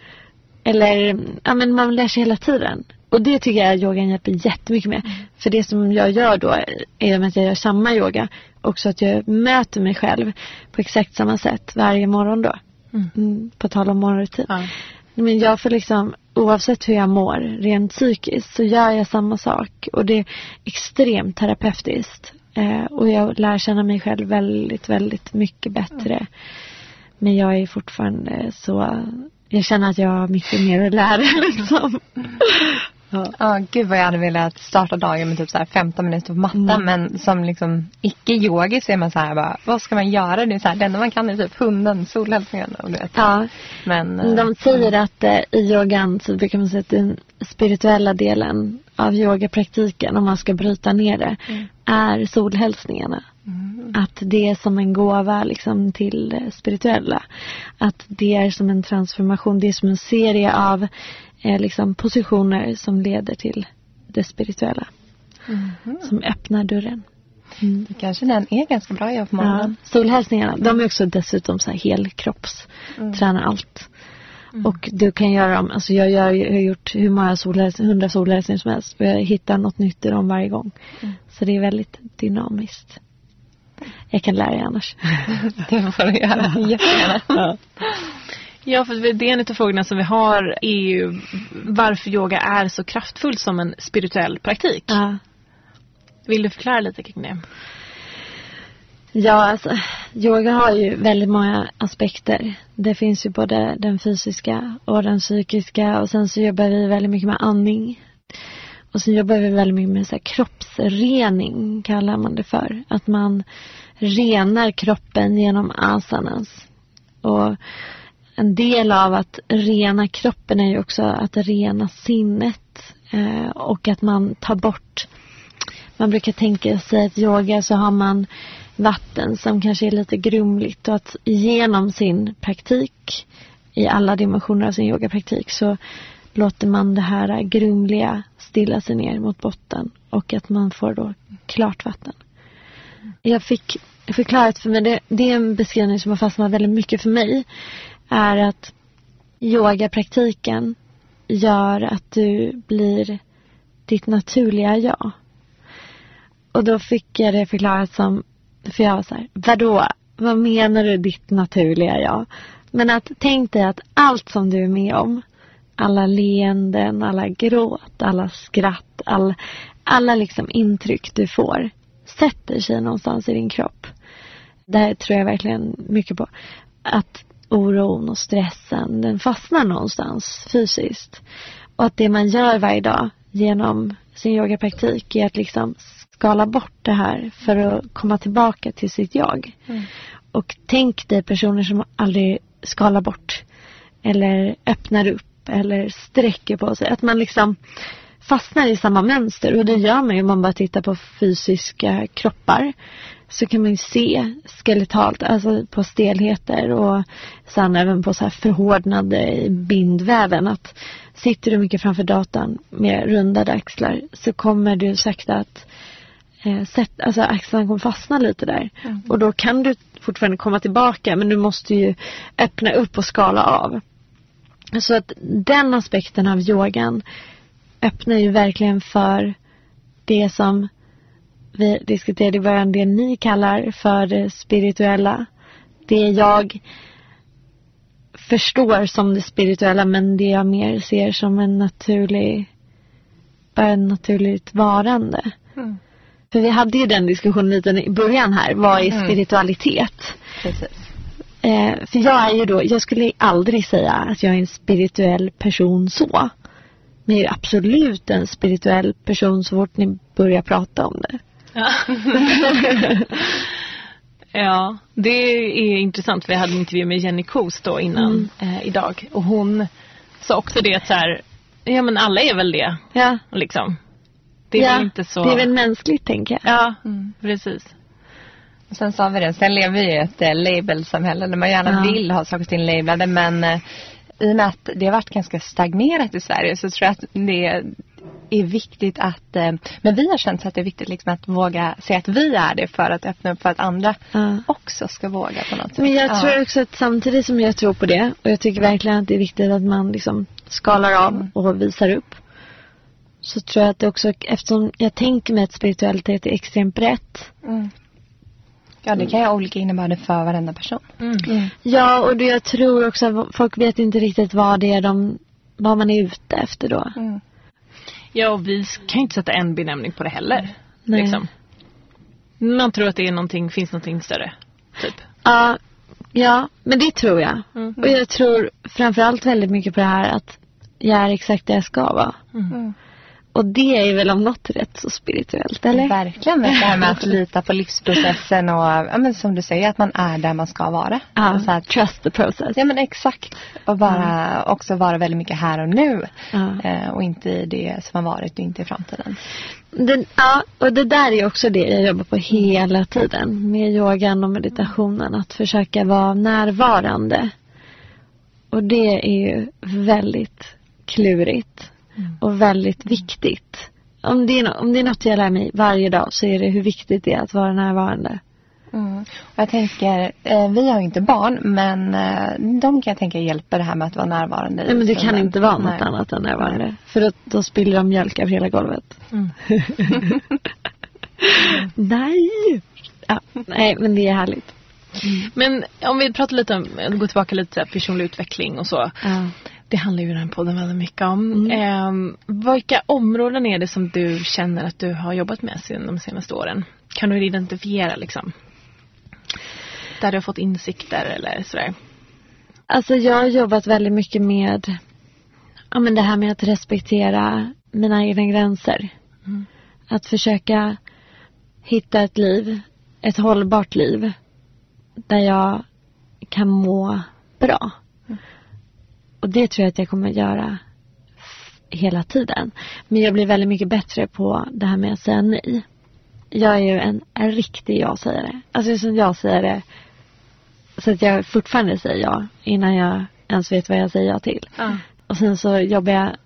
Eller, ja men man lär sig hela tiden. Och det tycker jag yogan hjälper jättemycket med. Mm. För det som jag gör då, är att jag gör samma yoga, också att jag möter mig själv på exakt samma sätt varje morgon då. Mm. Mm, på tal om morgonrutin. Ja. Men jag får liksom, oavsett hur jag mår rent psykiskt så gör jag samma sak. Och det är extremt terapeutiskt. Eh, och jag lär känna mig själv väldigt, väldigt mycket bättre. Men jag är fortfarande så, jag känner att jag har mycket mer att lära liksom. Ja, ah, gud vad jag hade velat starta dagen med typ så här 15 minuter på matta. Mm. Men som liksom icke-yogi så är man så här bara, vad ska man göra? Det är så här, det enda man kan är typ hunden, solhälsningen. Och vet. Ja, men, de eh, säger mm. att eh, i yogan så brukar man säga att den spirituella delen av yogapraktiken, om man ska bryta ner det, mm. är solhälsningarna. Mm. Att det är som en gåva liksom, till spirituella. Att det är som en transformation, det är som en serie av eh, liksom, positioner som leder till det spirituella. Mm. Som öppnar dörren. Mm. Kanske den är ganska bra göra på morgonen. Ja. Solhälsningarna, de är också dessutom så här helkropps, mm. tränar allt. Mm. Och du kan göra dem, alltså jag, gör, jag har gjort hur många solhälsningar, hundra solhälsningar som helst och jag hittar något nytt i dem varje gång. Mm. Så det är väldigt dynamiskt. Jag kan lära dig annars. det får du göra, jättegärna. Ja. Ja, för det är en av frågorna som vi har är ju varför yoga är så kraftfullt som en spirituell praktik. Ja. Vill du förklara lite kring det? Ja, alltså yoga har ju väldigt många aspekter. Det finns ju både den fysiska och den psykiska och sen så jobbar vi väldigt mycket med andning. Och sen jobbar vi väldigt mycket med så kroppsrening, kallar man det för. Att man renar kroppen genom asanas. Och en del av att rena kroppen är ju också att rena sinnet. Eh, och att man tar bort man brukar tänka sig att yoga så har man vatten som kanske är lite grumligt och att genom sin praktik i alla dimensioner av sin yogapraktik så låter man det här grumliga stilla sig ner mot botten och att man får då klart vatten. Jag fick förklarat för mig, det, det är en beskrivning som har fastnat väldigt mycket för mig, är att yogapraktiken gör att du blir ditt naturliga jag. Och då fick jag det förklarat som, för jag var så här, vadå? Vad menar du ditt naturliga jag? Men att tänk dig att allt som du är med om, alla leenden, alla gråt, alla skratt, all, alla liksom intryck du får sätter sig någonstans i din kropp. Det här tror jag verkligen mycket på. Att oron och stressen, den fastnar någonstans fysiskt. Och att det man gör varje dag genom sin yogapraktik är att liksom skala bort det här för att komma tillbaka till sitt jag. Mm. Och tänk dig personer som aldrig skalar bort eller öppnar upp eller sträcker på sig. Att man liksom fastnar i samma mönster och det gör man ju om man bara tittar på fysiska kroppar. Så kan man ju se skeletalt, alltså på stelheter och sen även på så här förhårdnade bindväven att sitter du mycket framför datan med rundade axlar så kommer du sakta att eh, sätt, alltså axlarna kommer fastna lite där. Mm. Och då kan du fortfarande komma tillbaka men du måste ju öppna upp och skala av. Så att den aspekten av yogan öppnar ju verkligen för det som vi diskuterade i början, det ni kallar för det spirituella. Det jag förstår som det spirituella men det jag mer ser som en naturlig, bara en naturligt varande. Mm. För vi hade ju den diskussionen lite i början här. Vad är mm. spiritualitet? Precis. Eh, för jag är ju då, jag skulle aldrig säga att jag är en spirituell person så. Men jag är absolut en spirituell person så fort ni börjar prata om det. Ja, ja det är intressant. För jag hade en intervju med Jenny Kos då innan mm. eh, idag. Och hon sa också det att så här, ja men alla är väl det. Ja. Liksom. Det är ja, väl inte så... det är väl mänskligt tänker jag. Ja, mm. precis. Och sen sa vi det, sen lever vi i ett äh, labelsamhälle där man gärna ja. vill ha saker och ting labelade men äh, i och med att det har varit ganska stagnerat i Sverige så tror jag att det är viktigt att, äh, men vi har känt att det är viktigt liksom att våga säga att vi är det för att öppna upp för att andra ja. också ska våga på något sätt. Men jag tror också att samtidigt som jag tror på det och jag tycker verkligen att det är viktigt att man liksom skalar av och visar upp så tror jag att det också, eftersom jag tänker mig att spiritualitet är extremt brett. Mm. Ja, det kan ju ha olika innebörder för varenda person. Mm. Mm. Ja, och det, jag tror också att folk vet inte riktigt vad det är de, vad man är ute efter då. Mm. Ja, och vi kan ju inte sätta en benämning på det heller. Nej. Liksom. Man tror att det är någonting, finns någonting större. Typ. Ja, ja, men det tror jag. Mm. Och jag tror framförallt väldigt mycket på det här att jag är exakt där jag ska vara. Mm. Och det är väl om något rätt så spirituellt, eller? Verkligen det här med att lita på livsprocessen och ja, men som du säger att man är där man ska vara. Ja, Så att, trust the process. ja men exakt. Och bara också vara väldigt mycket här och nu. Eh, och inte i det som har varit och inte i framtiden. Den, ja, och det där är också det jag jobbar på hela tiden med yogan och meditationen. Att försöka vara närvarande. Och det är ju väldigt klurigt och väldigt viktigt. Om det, är, om det är något jag lär mig varje dag så är det hur viktigt det är att vara närvarande. Mm. Och jag tänker, eh, vi har ju inte barn men eh, de kan jag tänka hjälper det här med att vara närvarande. Nej, men det kan inte vara något Nej. annat än närvarande. För att då spiller de mjölk över hela golvet. Mm. Nej! Ja, nej, men det är härligt. Men om vi pratar lite om, gå tillbaka lite till personlig utveckling och så. Ja. Det handlar ju den podden väldigt mycket om. Mm. Ehm, vilka områden är det som du känner att du har jobbat med sen de senaste åren? Kan du identifiera liksom? Där du har fått insikter eller sådär? Alltså jag har jobbat väldigt mycket med ja, men det här med att respektera mina egna gränser. Mm. Att försöka hitta ett liv, ett hållbart liv där jag kan må bra. Och det tror jag att jag kommer göra hela tiden. Men jag blir väldigt mycket bättre på det här med att säga nej. Jag är ju en, en riktig ja-sägare. Alltså som jag säger det så att jag fortfarande säger ja innan jag ens vet vad jag säger ja till. Ja. Och sen så jobbar jag,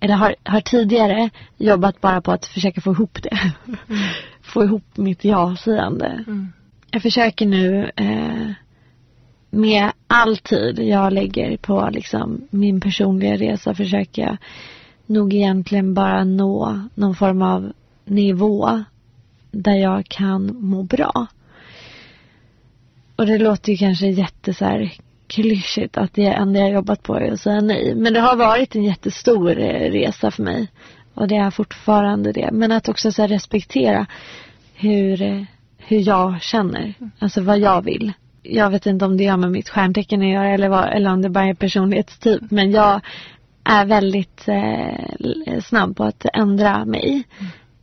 eller har, har tidigare jobbat bara på att försöka få ihop det. få ihop mitt ja-sägande. Mm. Jag försöker nu eh, med all tid jag lägger på liksom min personliga resa försöker jag nog egentligen bara nå någon form av nivå där jag kan må bra. Och det låter ju kanske jätte så här klyschigt att det enda jag jobbat på är att säga nej. Men det har varit en jättestor eh, resa för mig. Och det är fortfarande det. Men att också så respektera hur, eh, hur jag känner. Alltså vad jag vill. Jag vet inte om det har med mitt stjärntecken att göra eller, vad, eller om det bara är personlighetstyp. Men jag är väldigt eh, snabb på att ändra mig.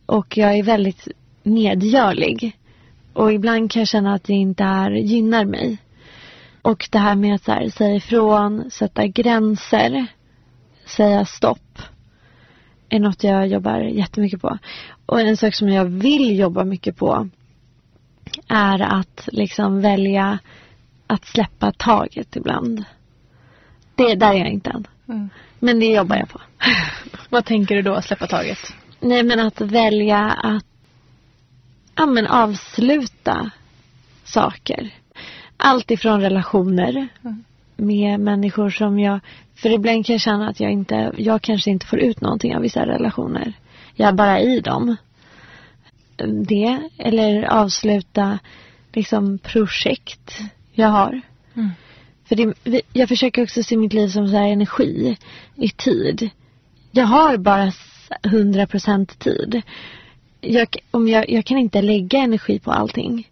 Och jag är väldigt medgörlig. Och ibland kan jag känna att det inte är, gynnar mig. Och det här med att så här, säga ifrån, sätta gränser, säga stopp. Är något jag jobbar jättemycket på. Och en sak som jag vill jobba mycket på är att liksom välja att släppa taget ibland. Det, där är jag inte än. Mm. Men det jobbar jag på. Vad tänker du då, släppa taget? Nej men att välja att ja, men avsluta saker. Allt ifrån relationer med människor som jag, för ibland kan jag känna att jag inte, jag kanske inte får ut någonting av vissa relationer. Jag är bara i dem. Det, eller avsluta liksom projekt jag har. Mm. För det, jag försöker också se mitt liv som så här energi i tid. Jag har bara s- 100% tid. Jag, om jag, jag kan inte lägga energi på allting.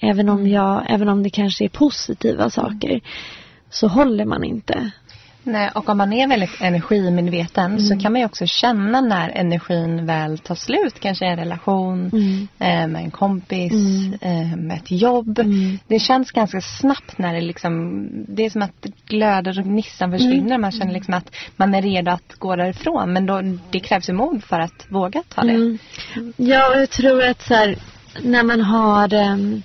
Även om, jag, även om det kanske är positiva saker. Så håller man inte. Nej, och om man är väldigt energimedveten så kan man ju också känna när energin väl tar slut. Kanske i en relation, Mm. eh, med en kompis, eh, med ett jobb. Mm. Det känns ganska snabbt när det liksom, det är som att det glöder och gnistan försvinner. Man känner liksom att man är redo att gå därifrån. Men då, det krävs ju mod för att våga ta det. Mm. Ja, jag tror att så här, när man har ehm,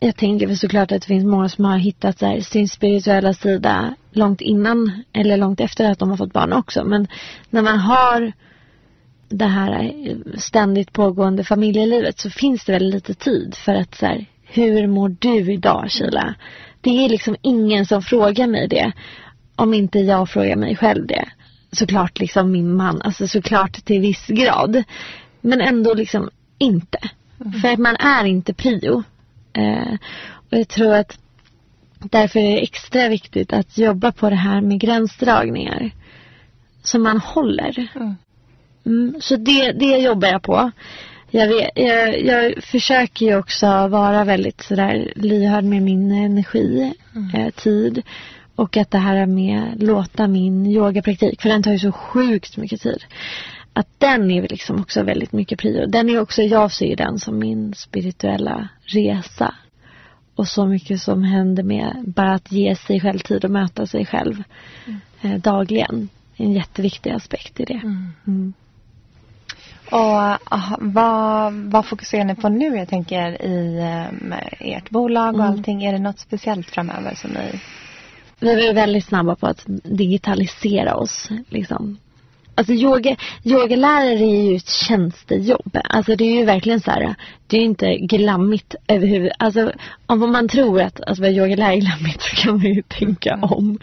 jag tänker väl såklart att det finns många som har hittat här, sin spirituella sida långt innan eller långt efter att de har fått barn också. Men när man har det här eh, ständigt pågående familjelivet så finns det väl lite tid för att så här, hur mår du idag Kila? Det är liksom ingen som frågar mig det om inte jag frågar mig själv det. Såklart liksom min man, alltså såklart till viss grad. Men ändå liksom inte. För att man är inte prio. Eh, och jag tror att därför är det extra viktigt att jobba på det här med gränsdragningar. Som man håller. Mm. Mm, så det, det jobbar jag på. Jag, vet, jag, jag försöker ju också vara väldigt sådär lyhörd med min energi, eh, tid. Och att det här med låta min yogapraktik, för den tar ju så sjukt mycket tid. Att den är liksom också väldigt mycket prio. Den är också, jag ser ju den som min spirituella resa. Och så mycket som händer med bara att ge sig själv tid och möta sig själv eh, dagligen. En jätteviktig aspekt i det. Mm. Och aha, vad, vad fokuserar ni på nu? Jag tänker i um, ert bolag och allting. Är det något speciellt framöver som ni... Vi var väldigt snabba på att digitalisera oss. Liksom. Alltså yoga, yogalärare är ju ett tjänstejobb. Alltså det är ju verkligen så här, det är ju inte glammigt överhuvudtaget. Alltså om man tror att alltså, vara yogalärare är glammigt så kan man ju tänka om.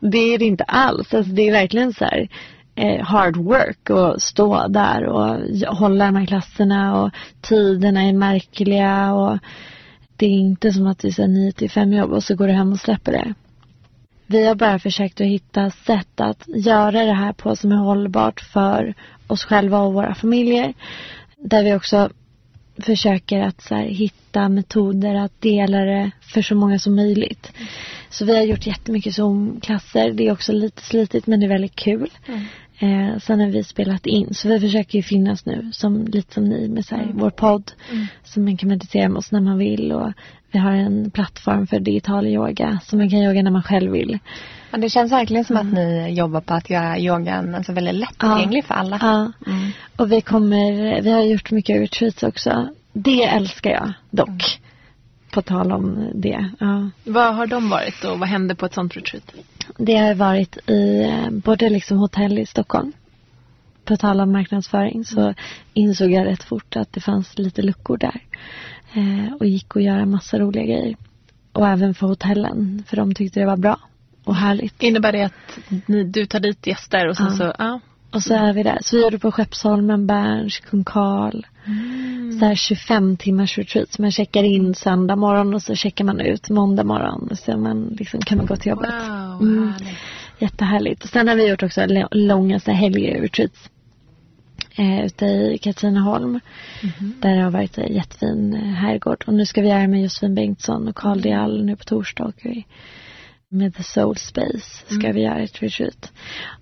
Det är det inte alls. Alltså det är verkligen så här eh, hard work och stå där och hålla de här klasserna och tiderna är märkliga och det är inte som att det är 9 till 5 jobb och så går du hem och släpper det. Vi har bara försökt att hitta sätt att göra det här på som är hållbart för oss själva och våra familjer. Där vi också försöker att så här, hitta metoder att dela det för så många som möjligt. Så vi har gjort jättemycket Zoom-klasser. Det är också lite slitigt men det är väldigt kul. Eh, sen har vi spelat in. Så vi försöker ju finnas nu som lite som ni med så här, vår podd. Som man kan meditera med oss när man vill. Och vi har en plattform för digital yoga. Så man kan yoga när man själv vill. Ja, det känns verkligen som att ni jobbar på att göra yogan alltså, väldigt lättillgänglig för alla. Ja. Och vi kommer, vi har gjort mycket retreats också. Det älskar jag dock. På tal om det. Ja. Vad har de varit och vad hände på ett sånt retreat? Det har varit i eh, både liksom hotell i Stockholm. På tal om marknadsföring så insåg jag rätt fort att det fanns lite luckor där. Eh, och gick att göra massa roliga grejer. Och även för hotellen. För de tyckte det var bra och härligt. Innebär det att ni, du tar dit gäster och sen Ja. så, ja. Och så är vi där. Så vi gjorde på Skeppsholmen, Berns, Kung Karl. Så här 25 timmars retreat. Så man checkar in söndag morgon och så checkar man ut måndag morgon. Så man liksom kan man gå till jobbet. Wow, Mm. härligt. Jättehärligt. Och sen har vi gjort också långa så helgretreats. Eh, ute i Katrineholm. Där det har varit en jättefin eh, herrgård. Och nu ska vi göra med Josefin Bengtsson och Carl Diall nu på torsdag. Och vi, med The Soul Space ska vi göra ett retreat.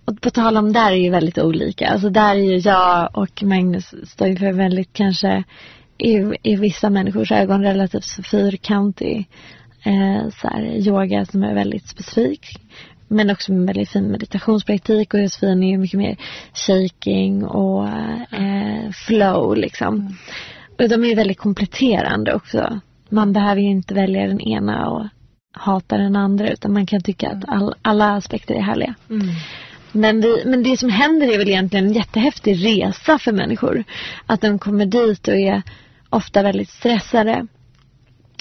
Och på tal om där är ju väldigt olika. Alltså där är ju jag och Magnus står ju för väldigt kanske i, i vissa människors ögon relativt fyrkantig eh, så här, yoga som är väldigt specifik. Men också med väldigt fin meditationspraktik och Josefin är ju mycket mer shaking och eh, flow liksom. Och de är ju väldigt kompletterande också. Man behöver ju inte välja den ena och hata den andra utan man kan tycka att all, alla aspekter är härliga. Men, vi, men det som händer är väl egentligen en jättehäftig resa för människor. Att de kommer dit och är ofta väldigt stressade.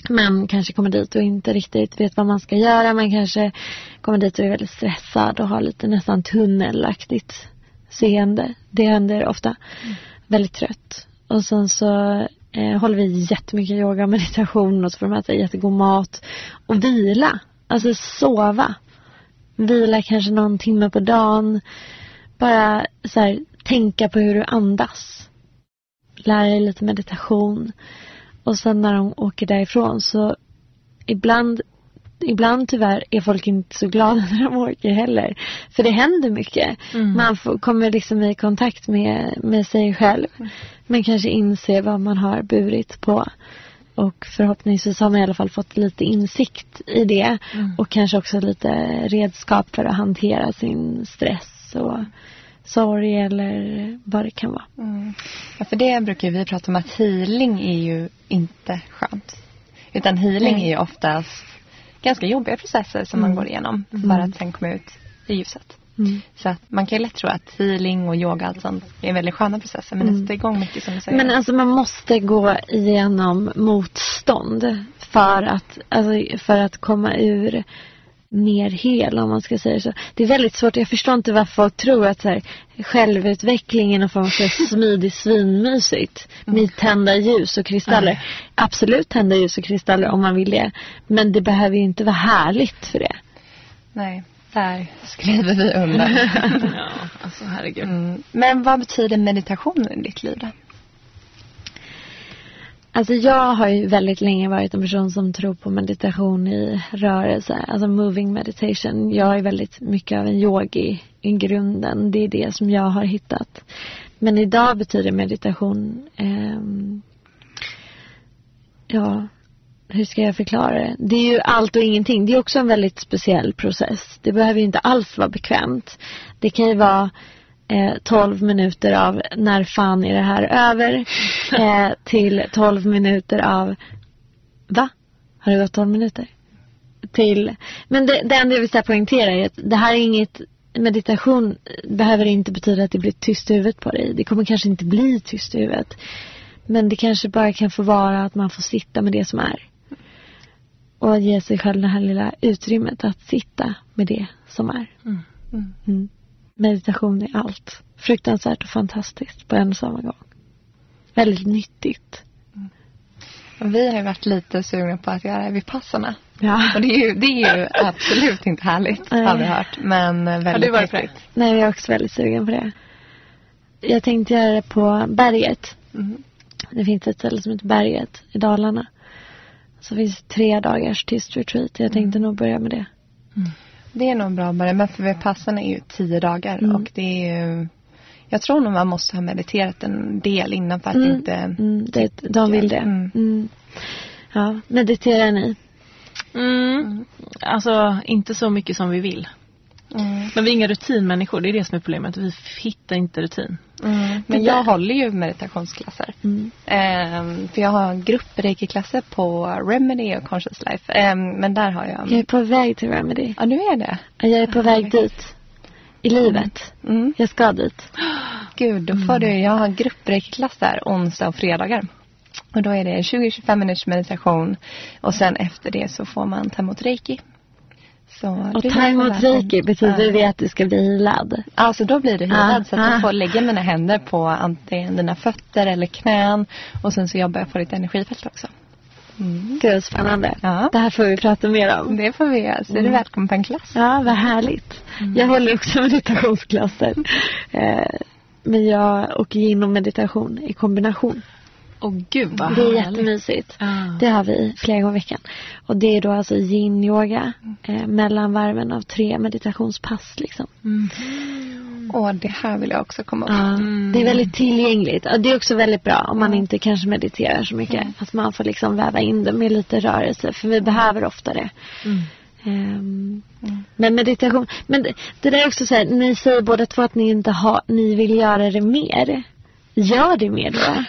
Man kanske kommer dit och inte riktigt vet vad man ska göra. Man kanske kommer dit och är väldigt stressad och har lite nästan tunnelaktigt seende. Det händer ofta. Väldigt trött. Och sen så eh, håller vi jättemycket yoga och meditation och så får de äta jättegod mat. Och vila. Alltså sova. Vila kanske någon timme på dagen. Bara så här, tänka på hur du andas. Lära dig lite meditation. Och sen när de åker därifrån så ibland, ibland tyvärr är folk inte så glada när de åker heller. För det händer mycket. Man får, kommer liksom i kontakt med, med sig själv. Men kanske inser vad man har burit på. Och förhoppningsvis har man i alla fall fått lite insikt i det. Och kanske också lite redskap för att hantera sin stress och sorg eller vad det kan vara. Ja, för det brukar vi prata om att healing är ju inte skönt. Utan healing är ju oftast ganska jobbiga processer som man går igenom för att sen komma ut i ljuset. Mm. Så att man kan ju lätt tro att healing och yoga och allt sånt är väldigt sköna processer men det sätter igång mycket som du säger. Men alltså man måste gå igenom motstånd för att, alltså, för att komma ur mer hel om man ska säga så. Det är väldigt svårt, jag förstår inte varför folk tror att så här, självutveckling är någon form av smidig svinmysigt. Med tända ljus och kristaller. Absolut tända ljus och kristaller om man vill det. Men det behöver ju inte vara härligt för det. Nej, där skriver vi under. Ja, alltså herregud. Mm. Men vad betyder meditation i ditt liv då? Alltså jag har ju väldigt länge varit en person som tror på meditation i rörelse, alltså moving meditation. Jag är väldigt mycket av en yogi i grunden. Det är det som jag har hittat. Men idag betyder meditation, ehm, ja, hur ska jag förklara det? Det är ju allt och ingenting. Det är också en väldigt speciell process. Det behöver ju inte alls vara bekvämt. Det kan ju vara eh, 12 minuter av när fan är det här över eh, till 12 minuter av va? Har det gått 12 minuter? Till, men det, det enda jag vill säga poängtera är att det här är inget meditation behöver inte betyda att det blir tyst i huvudet på dig. Det kommer kanske inte bli tyst i huvudet. Men det kanske bara kan få vara att man får sitta med det som är. Och ge sig själv det här lilla utrymmet att sitta med det som är. Mm. Meditation är allt. Fruktansvärt och fantastiskt på en och samma gång. Väldigt nyttigt. Och Vi har ju varit lite sugna på att göra Vipassana. Ja. Och det är ju, det är ju absolut inte härligt, Nej. har vi hört. Men väldigt Har du varit på det? Nej, jag är också väldigt sugen på det. Jag tänkte göra det på berget. Mm. Det finns ett ställe som heter Berget i Dalarna. Så finns det tre dagars tyst retreat. Jag tänkte nog börja med det. Det är nog bra bara, men för Vipassana är ju tio dagar Mm. och det är ju jag tror nog man måste ha mediterat en del innan för att Mm. inte Mm, det, de vill det. Mm. Mm. Ja, mediterar ni? Mm. Alltså inte så mycket som vi vill. Mm. Men vi är inga rutinmänniskor, det är det som är problemet. Vi hittar inte rutin. Mm. Men jag håller ju meditationsklasser. Mm. Ehm, för jag har gruppreikiklasser på Remedy och Conscious Life. Ehm, men där har jag... Jag är på väg till Remedy. Ja, du är det? Jag är på väg dit. I livet. Mm. Jag ska dit. Gud, då får du... Jag har gruppreikiklasser onsdag och fredagar. Och då är det 20-25 minuters meditation. Och sen efter det så får man ta emot reiki. Så Och det är ta emot verkligen- reiki betyder Ja. det att du ska bli hilad. Alltså då blir det hilad Ah, så att ah. jag får lägga mina händer på antingen dina fötter eller knän. Och sen så jobbar jag på ditt energifält också. Mm. Gud spännande. Ja. Det här får vi prata mer om. Det får vi göra. Så är du välkommen på en klass. Ja, vad härligt. Jag håller också meditationsklasser. Eh, men jag åker och meditation i kombination. Åh gud vad Det är härligt. jättemysigt. Ah. Det har vi flera gånger i veckan. Och det är då alltså yin-yoga eh, mellan varven av tre meditationspass liksom. Och det här vill jag också komma Ja, ihåg. Det är väldigt tillgängligt. Och det är också väldigt bra om man inte kanske mediterar så mycket. Att man får liksom väva in det med lite rörelse. För vi behöver ofta det. Ehm, Men meditation. Men det, det där är också så här. Ni säger båda två att ni inte har, ni vill göra det mer. Gör det mer då.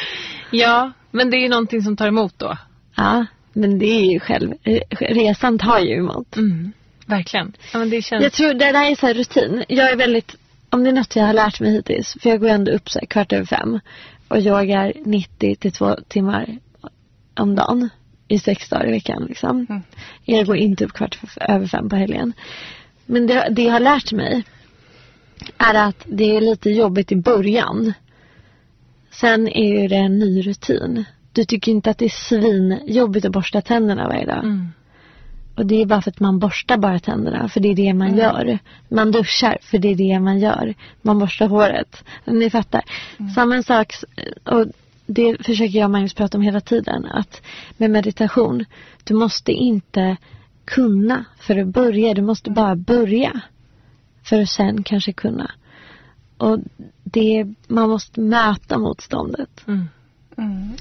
Ja, men det är ju någonting som tar emot då. Ja, men det är ju själv. Resan tar ju emot. Mm. Verkligen. Ja, men det känns... Jag tror det där är så rutin. Jag är väldigt, om det är något jag har lärt mig hittills, för jag går ändå upp så här kvart över fem och yogar 90 till två timmar om dagen i sex dagar i veckan liksom. Mm. Jag går inte upp kvart över fem på helgen. Men det, det jag har lärt mig är att det är lite jobbigt i början. Sen är ju det en ny rutin. Du tycker inte att det är svinjobbigt att borsta tänderna varje dag. Mm. Och det är bara för att man borstar bara tänderna, för det är det man gör. Man duschar, för det är det man gör. Man borstar håret. Ni fattar. Samma sak, och det försöker jag och Magnus prata om hela tiden, att med meditation, du måste inte kunna för att börja. Du måste bara börja. För att sen kanske kunna. Och det, man måste möta motståndet. Mm. Mm.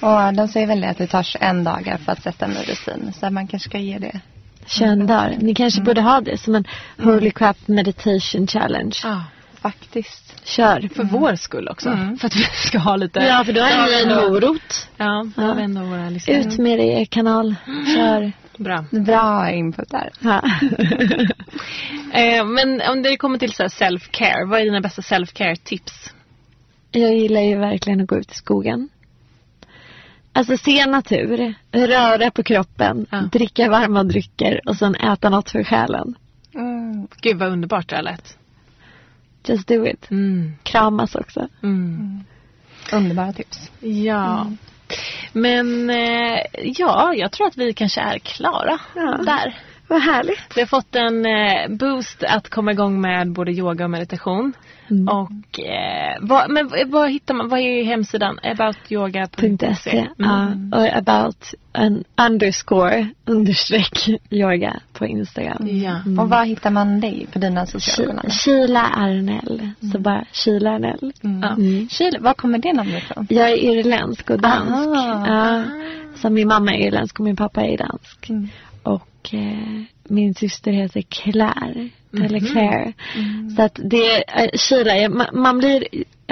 Och de säger väl att det tar 21 dagar för att sätta en rutin. Så man kanske ska ge det. 21 dagar. Ni kanske borde ha det som en Holy Crap Meditation Challenge. Ja, Faktiskt. Kör. för vår skull också. Mm. För att vi ska ha lite... Ja, för då är ni en morot. Ja, då har vi ändå våra lyssnare. Ut med er kanal. Kör. Bra. Bra input där. Ja. Eh, men om det kommer till self-care, vad är dina bästa self-care tips? Jag gillar ju verkligen att gå ut i skogen. Alltså se natur, röra på kroppen, Ja. dricka varma drycker och sen äta något för själen. Mm. Gud vad underbart det här lät. Just do it. Mm. Kramas också. Mm. Underbara tips. Ja. Men eh, ja, jag tror att vi kanske är klara Ja. där. Vad härligt. Vi har fått en eh, boost att komma igång med både yoga och meditation. Mm. Och eh, vad, men vad- hittar man, vad är hemsidan? Aboutyoga.se .se. Mm. Ja, och about en underscore understreck yoga på Instagram. Ja. Och var hittar man dig på dina sociala kanaler? Kila Arnell. Så bara Kila Arnell. Ja. Mm. Chile, var kommer det namnet ifrån? Jag är irländsk och dansk. Aha. Ja. Så min mamma är irländsk och min pappa är dansk. Mm. Och eh, min syster heter Claire. Eller Mhm. Claire. Mm. Så att det, Kila, är- man, man blir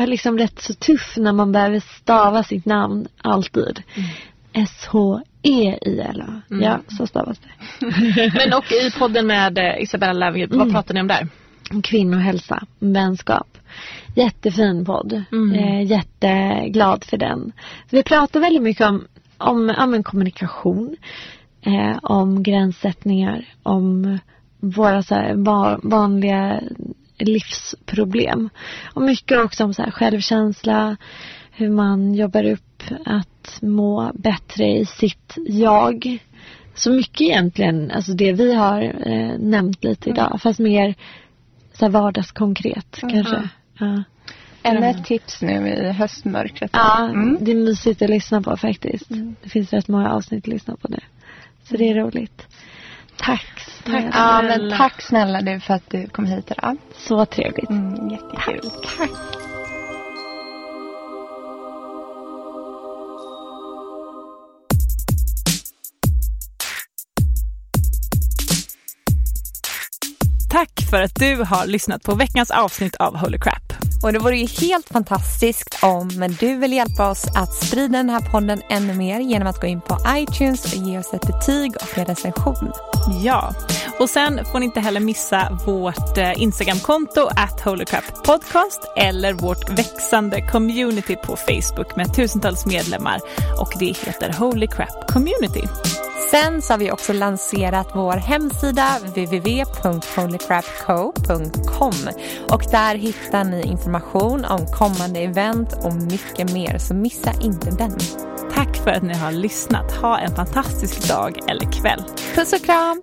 liksom rätt så tuff när man behöver stava sitt namn alltid. Mm. S-H-E-I-L-A. Ja, så stavas det. Men och i podden med eh, Isabella Löwengrip, Mm. vad pratar ni om där? Kvinnohälsa, vänskap. Jättefin podd. Mm. Eh, jätteglad för den. Vi pratar väldigt mycket om, om, om en kommunikation. Eh, om gränssättningar. Om våra så här, va, vanliga livsproblem. Och mycket också om så här, självkänsla. Hur man jobbar upp att må bättre i sitt jag. Så mycket egentligen, alltså det vi har eh, nämnt lite idag. Fast mer så här vardagskonkret kanske. Ja. Ännu ett tips nu i höstmörkret. Ja, Mm. det är mysigt att lyssna på faktiskt. Det finns rätt många avsnitt att lyssna på nu. Så det är roligt. Tack. snälla. Ja, men tack snälla du för att du kom hit idag. Så trevligt. Mm, jättekul. Tack. Tack för att du har lyssnat på veckans avsnitt av Holy Crap. Och det vore ju helt fantastiskt om du vill hjälpa oss att sprida den här podden ännu mer genom att gå in på iTunes och ge oss ett betyg och en recension. Ja, och sen får ni inte heller missa vårt eh, Instagramkonto at HolyCrapPodcast Podcast eller vårt växande community på Facebook med tusentals medlemmar och det heter Holy Crap Community. Sen så har vi också lanserat vår hemsida www.holycrapco.com och där hittar ni information om kommande event och mycket mer så missa inte den. Tack för att ni har lyssnat. Ha en fantastisk dag eller kväll. Puss och kram!